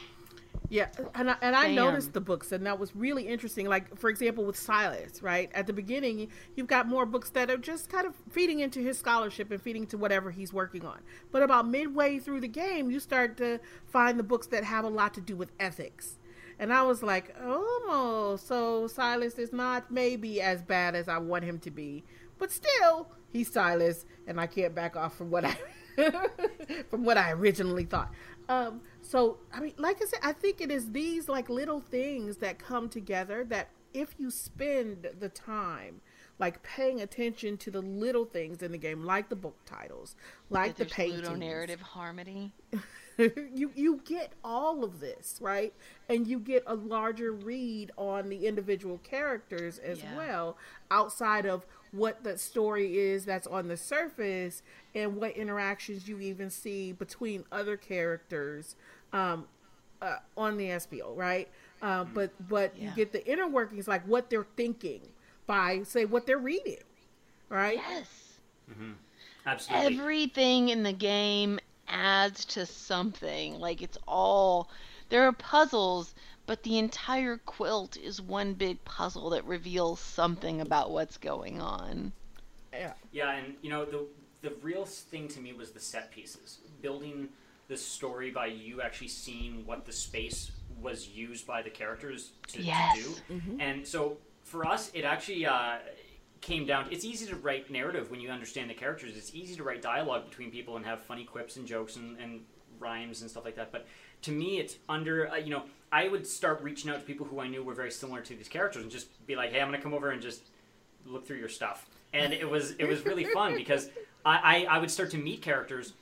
Yeah, and I, and I noticed the books, and that was really interesting. Like, for example, with Silas, right? At the beginning, you've got more books that are just kind of feeding into his scholarship and feeding to whatever he's working on. But about midway through the game, you start to find the books that have a lot to do with ethics. And I was like, oh, so Silas is not maybe as bad as I want him to be. But still, he's Silas, and I can't back off from what I from what I originally thought. Um, so I mean, like I said, I think it is these like little things that come together that if you spend the time like paying attention to the little things in the game, like the book titles, like the paintings. narrative harmony. you you get all of this right and you get a larger read on the individual characters as Yeah. well outside of what the story is that's on the surface and what interactions you even see between other characters um, uh, on the Espial, right? Uh, but but you get the inner workings, like what they're thinking by say what they're reading, right? Yes. Mm-hmm. Absolutely. Everything in the game adds to something. Like it's all there are puzzles, but the entire quilt is one big puzzle that reveals something about what's going on. Yeah. Yeah, and you know the the real thing to me was the set pieces, building the story by you actually seeing what the space was used by the characters to, Yes. to do, mm-hmm. and so for us, it actually uh, came down. To, It's easy to write narrative when you understand the characters. It's easy to write dialogue between people and have funny quips and jokes and, and rhymes and stuff like that. But to me, it's under uh, you know I would start reaching out to people who I knew were very similar to these characters and just be like, hey, I'm gonna come over and just look through your stuff. And it was it was really fun because I, I, I would start to meet characters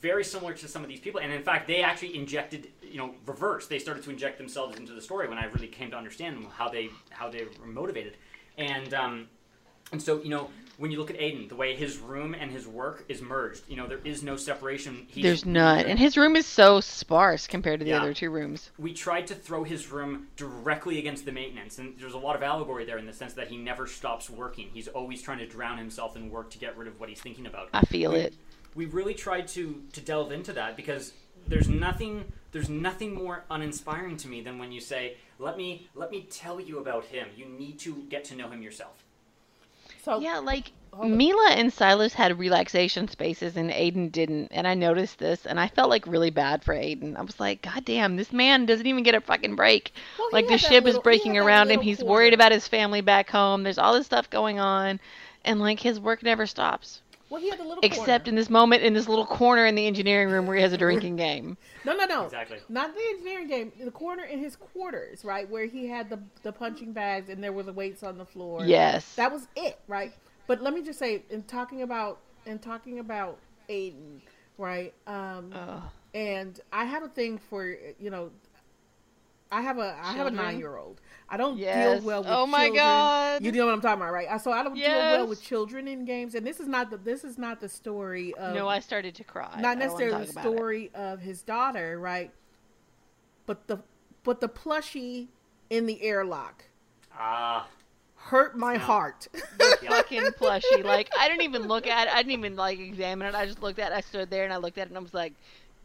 very similar to some of these people, and in fact, they actually injected, you know, reverse. They started to inject themselves into the story when I really came to understand how they how they were motivated, and um, and so you know when you look at Aiden, the way his room and his work is merged, you know, there is no separation. He's, There's none, and his room is so sparse compared to the Yeah. other two rooms. we tried to throw his room directly against the maintenance, and there's a lot of allegory there in the sense that he never stops working. He's always trying to drown himself in work to get rid of what he's thinking about. I feel we, it. We really tried to to delve into that because there's nothing there's nothing more uninspiring to me than when you say, "Let me let me tell you about him." You need to get to know him yourself. So Yeah, like Mila and Silas had relaxation spaces and Aiden didn't, and I noticed this, and I felt like really bad for Aiden. I was like, God damn, this man doesn't even get a fucking break. Well, like the ship little- is breaking around him. He's corner. worried about his family back home. There's all this stuff going on, and like his work never stops. Well, he had the little Except corner. in this moment, in this little corner in the engineering room where he has a drinking game. No, no, no. Exactly. Not the engineering game. The corner in his quarters, right, where he had the the punching bags and there were the weights on the floor. Yes. That was it, right? But let me just say, in talking about in talking about Aiden, right? Um, Ugh. and I have a thing for you know, I have a I have a nine year old. I don't Yes. deal well with Oh my children. God. You know what I'm talking about, right? So I don't deal well with children in games, and this is not the this is not the story of no, I started to cry. Not necessarily the about it. story of his daughter, right? But the but the plushie in the airlock Ah, hurt my heart. The fucking plushie. Like I didn't even look at it. I didn't even like examine it. I just looked at it. I stood there and I looked at it and I was like,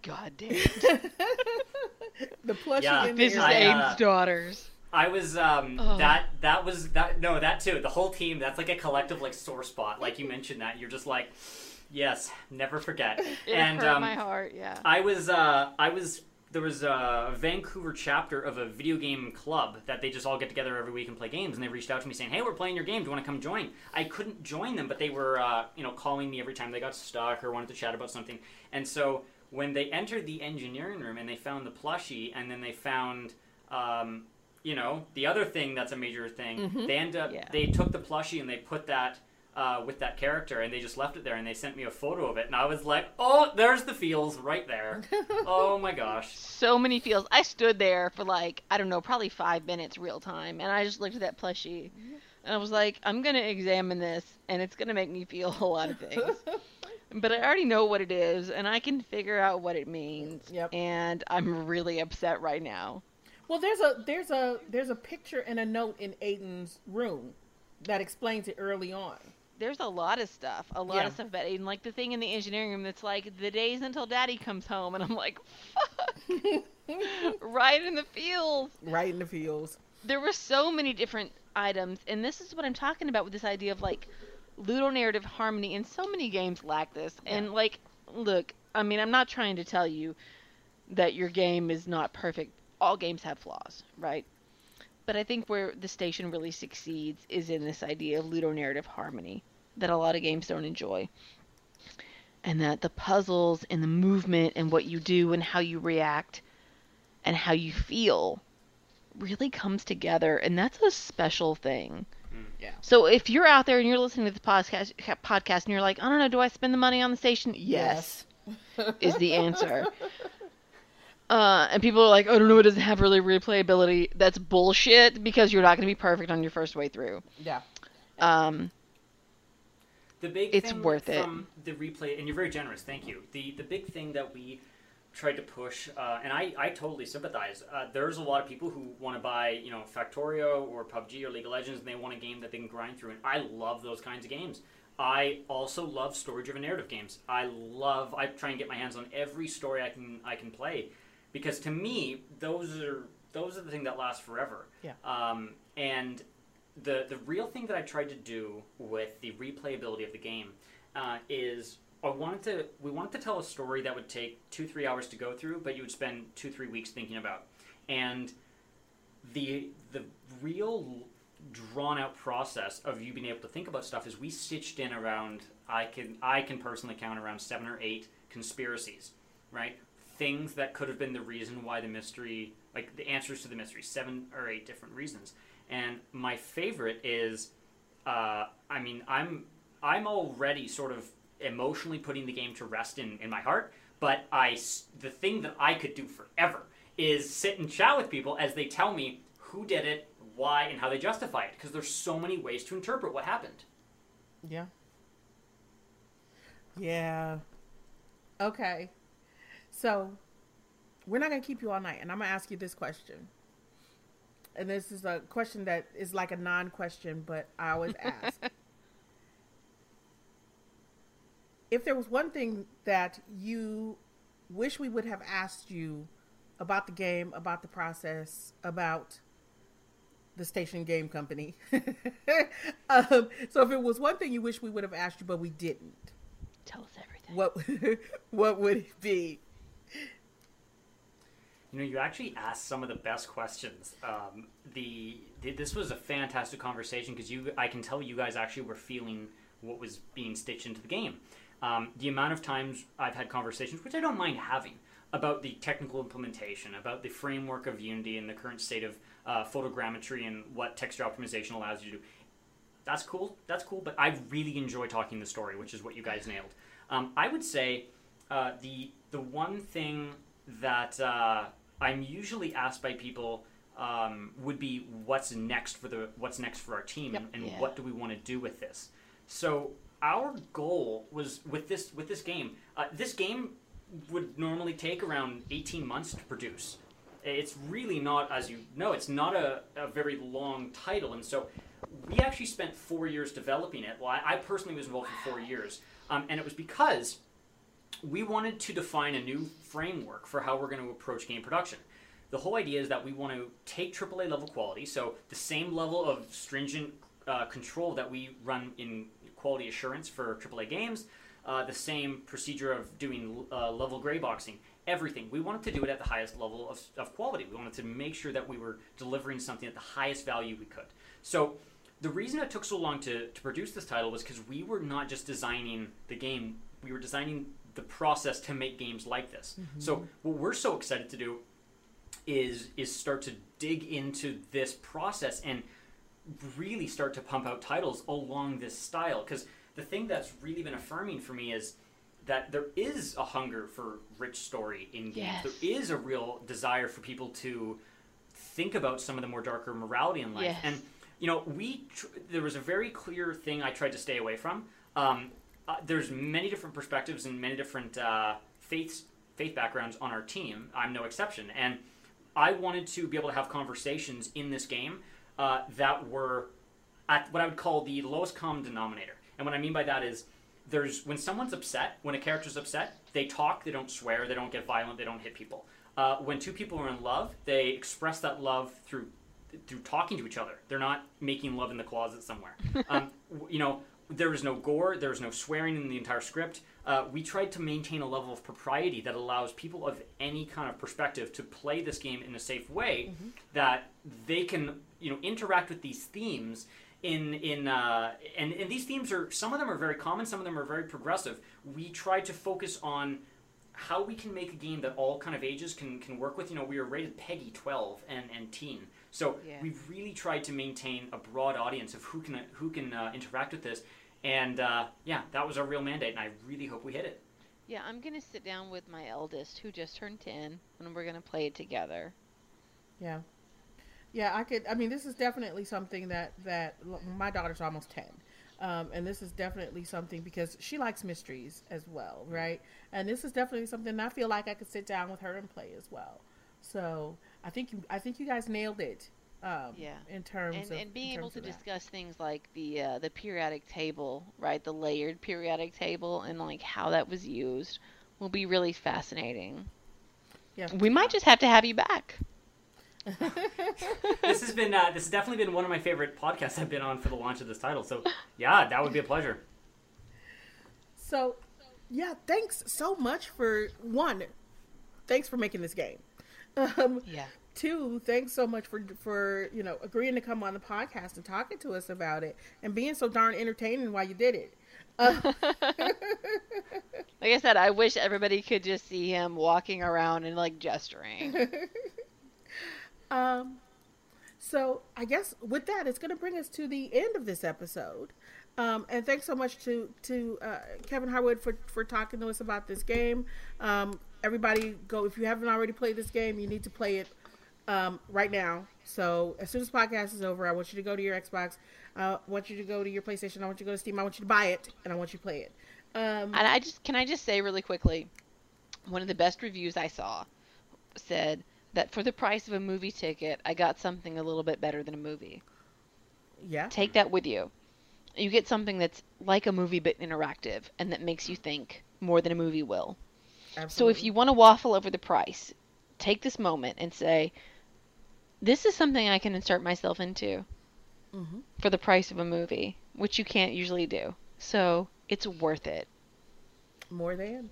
God damn. it. the plushie Yeah. in the This is I, airlock. uh, daughters. I was um Oh. that that was that no that too the whole team that's like a collective like sore spot like you mentioned that you're just like yes never forget It and hurt um my heart. Yeah. I was uh I was there was a Vancouver chapter of a video game club that they just all get together every week and play games and they reached out to me saying hey we're playing your game do you want to come join I couldn't join them but they were uh, you know calling me every time they got stuck or wanted to chat about something and so when they entered the engineering room and they found the plushie and then they found um, you know the other thing that's a major thing they end up Yeah. they took the plushie and they put that uh, with that character and they just left it there and they sent me a photo of it and I was like oh there's the feels right there oh my gosh so many feels. I stood there for like I don't know, probably five minutes real time, and I just looked at that plushie, and I was like, I'm gonna examine this, and it's gonna make me feel a lot of things. but I already know what it is, and I can figure out what it means. Yep. And I'm really upset right now. Well, there's a there's a there's a picture and a note in Aiden's room that explains it early on. There's a lot of stuff, a lot Yeah. of stuff about Aiden. Like the thing in the engineering room that's like the days until Daddy comes home, and I'm like, fuck, right in the fields, Right in the fields. there were so many different items, and this is what I'm talking about with this idea of like ludonarrative harmony. And so many games lack this. And like, look, I mean, I'm not trying to tell you that your game is not perfect. All games have flaws, right? But I think where the station really succeeds is in this idea of ludonarrative harmony that a lot of games don't enjoy. And that the puzzles and the movement and what you do and how you react and how you feel really comes together and that's a special thing Yeah. So if you're out there and you're listening to this podcast, podcast and you're like, I don't know, do I spend the money on the station? Yes, is the answer. Uh, and people are like, I don't know, it doesn't have really replayability. That's bullshit because you're not going to be perfect on your first way through. Yeah. Um, The big It's thing worth it. the replay, and you're very generous. Thank you. The the big thing that we tried to push, uh, and I, I totally sympathize. Uh, there's a lot of people who want to buy, you know, Factorio or PUBG or League of Legends, and they want a game that they can grind through. And I love those kinds of games. I also love story-driven narrative games. I love. I try and get my hands on every story I can I can play, because to me those are those are the thing that last forever. Yeah. Um, and the the real thing that I tried to do with the replayability of the game uh, is I wanted to we wanted to tell a story that would take two three hours to go through, but you would spend two three weeks thinking about, and the the real drawn out process of you being able to think about stuff is we stitched in around I can I can personally count around seven or eight conspiracies, right? Things that could have been the reason why the mystery, like the answers to the mystery, seven or eight different reasons. And my favorite is, uh, I mean, I'm I'm already sort of emotionally putting the game to rest in, in my heart. But I, s- the thing that I could do forever is sit and chat with people as they tell me who did it, why, and how they justify it. Because there's so many ways to interpret what happened. Yeah. Yeah. Okay. So, we're not going to keep you all night, and I'm going to ask you this question. And this is a question that is like a non question, but I always ask. if there was one thing that you wish we would have asked you about the game, about the process, about the station game company. um, so if it was one thing you wish we would have asked you, but we didn't, tell us everything. what what would it be? You know, you actually asked some of the best questions. Um, the, the this was a fantastic conversation because you, I can tell you guys actually were feeling what was being stitched into the game. Um, the amount of times I've had conversations, which I don't mind having, about the technical implementation, about the framework of Unity and the current state of uh, photogrammetry and what texture optimization allows you to do. That's cool. That's cool. But I really enjoy talking the story, which is what you guys nailed. Um, I would say uh, the the one thing that uh, I'm usually asked by people um, would be what's next for the what's next for our team and, and Yeah. what do we want to do with this. So our goal was with this with this game. Uh, this game would normally take around 18 months to produce. It's really not, as you know, it's not a, a very long title, and so we actually spent four years developing it. Well, I, I personally was involved for four years, um, and it was because we wanted to define a new framework for how we're going to approach game production. The whole idea is that we want to take AAA level quality, so the same level of stringent uh, control that we run in quality assurance for AAA games, uh, the same procedure of doing uh, level gray boxing, everything. We wanted to do it at the highest level of, of quality. We wanted to make sure that we were delivering something at the highest value we could. So the reason it took so long to, to produce this title was because we were not just designing the game, we were designing the process to make games like this. So what we're so excited to do is is start to dig into this process and really start to pump out titles along this style because the thing that's really been affirming for me is that there is a hunger for rich story in games. Yes. there is a real desire for people to think about some of the more darker morality in life. Yes. and you know we tr- there was a very clear thing i tried to stay away from. Um, uh, there's many different perspectives and many different uh, faiths faith backgrounds on our team. I'm no exception. And I wanted to be able to have conversations in this game uh, that were at what I would call the lowest common denominator. And what I mean by that is there's when someone's upset, when a character's upset, they talk, they don't swear, they don't get violent, they don't hit people. Uh, when two people are in love, they express that love through through talking to each other. They're not making love in the closet somewhere. um, you know, there was no gore, there was no swearing in the entire script. Uh, we tried to maintain a level of propriety that allows people of any kind of perspective to play this game in a safe way that they can, you know, interact with these themes in in uh, and and these themes are some of them are very common, some of them are very progressive. We tried to focus on how we can make a game that all kind of ages can, can work with. You know, we are rated PEGI 12 and, and teen, so Yeah. we've really tried to maintain a broad audience of who can who can uh, interact with this. And uh, yeah, that was our real mandate, and I really hope we hit it. Yeah, I'm gonna sit down with my eldest, who just turned ten, and we're gonna play it together. Yeah. Yeah, I could. I mean, this is definitely something that that my daughter's almost ten, um, and this is definitely something because she likes mysteries as well, right? And this is definitely something I feel like I could sit down with her and play as well. So I think you, I think you guys nailed it. Um, Yeah. In terms And of and being able to discuss things like the uh, the periodic table, right? The layered periodic table, and like how that was used, will be really fascinating. Yeah. We might just have to have you back. this has been uh, this has definitely been one of my favorite podcasts I've been on for the launch of this title. So yeah, that would be a pleasure. So, yeah, thanks so much for one. Thanks for making this game. Um, Yeah. Two, thanks so much for for you know agreeing to come on the podcast and talking to us about it and being so darn entertaining while you did it. Like I said, I wish everybody could just see him walking around and like gesturing. Um, so I guess with that, it's going to bring us to the end of this episode. Um, and thanks so much to to uh, Kevin Harwood for for talking to us about this game. Um, everybody, go if you haven't already played this game, you need to play it um, right now. So as soon as podcast is over, I want you to go to your Xbox. I want you to go to your PlayStation. I want you to go to Steam. I want you to buy it, and I want you to play it. Um, And I just can I just say really quickly, one of the best reviews I saw said that for the price of a movie ticket, I got something a little bit better than a movie. yeah, Take that with you. You get something that's like a movie but interactive and that makes you think more than a movie will. Absolutely. So if you want to waffle over the price, take this moment and say, "This is something I can insert myself into Mhm. for the price of a movie," which you can't usually do. So it's worth it. More than.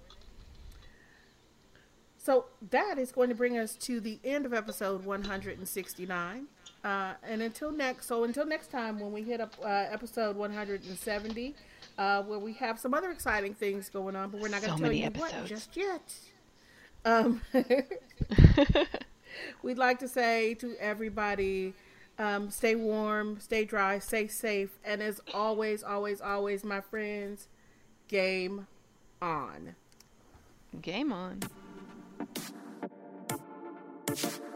So that is going to bring us to the end of episode 169. Uh, and until next, so until next time when we hit up uh, episode 170, uh, where we have some other exciting things going on, but we're not going to tell you what just yet. Um, we'd like to say to everybody, um, stay warm, stay dry, stay safe, and as always, always, always, my friends, game on. Game on thank you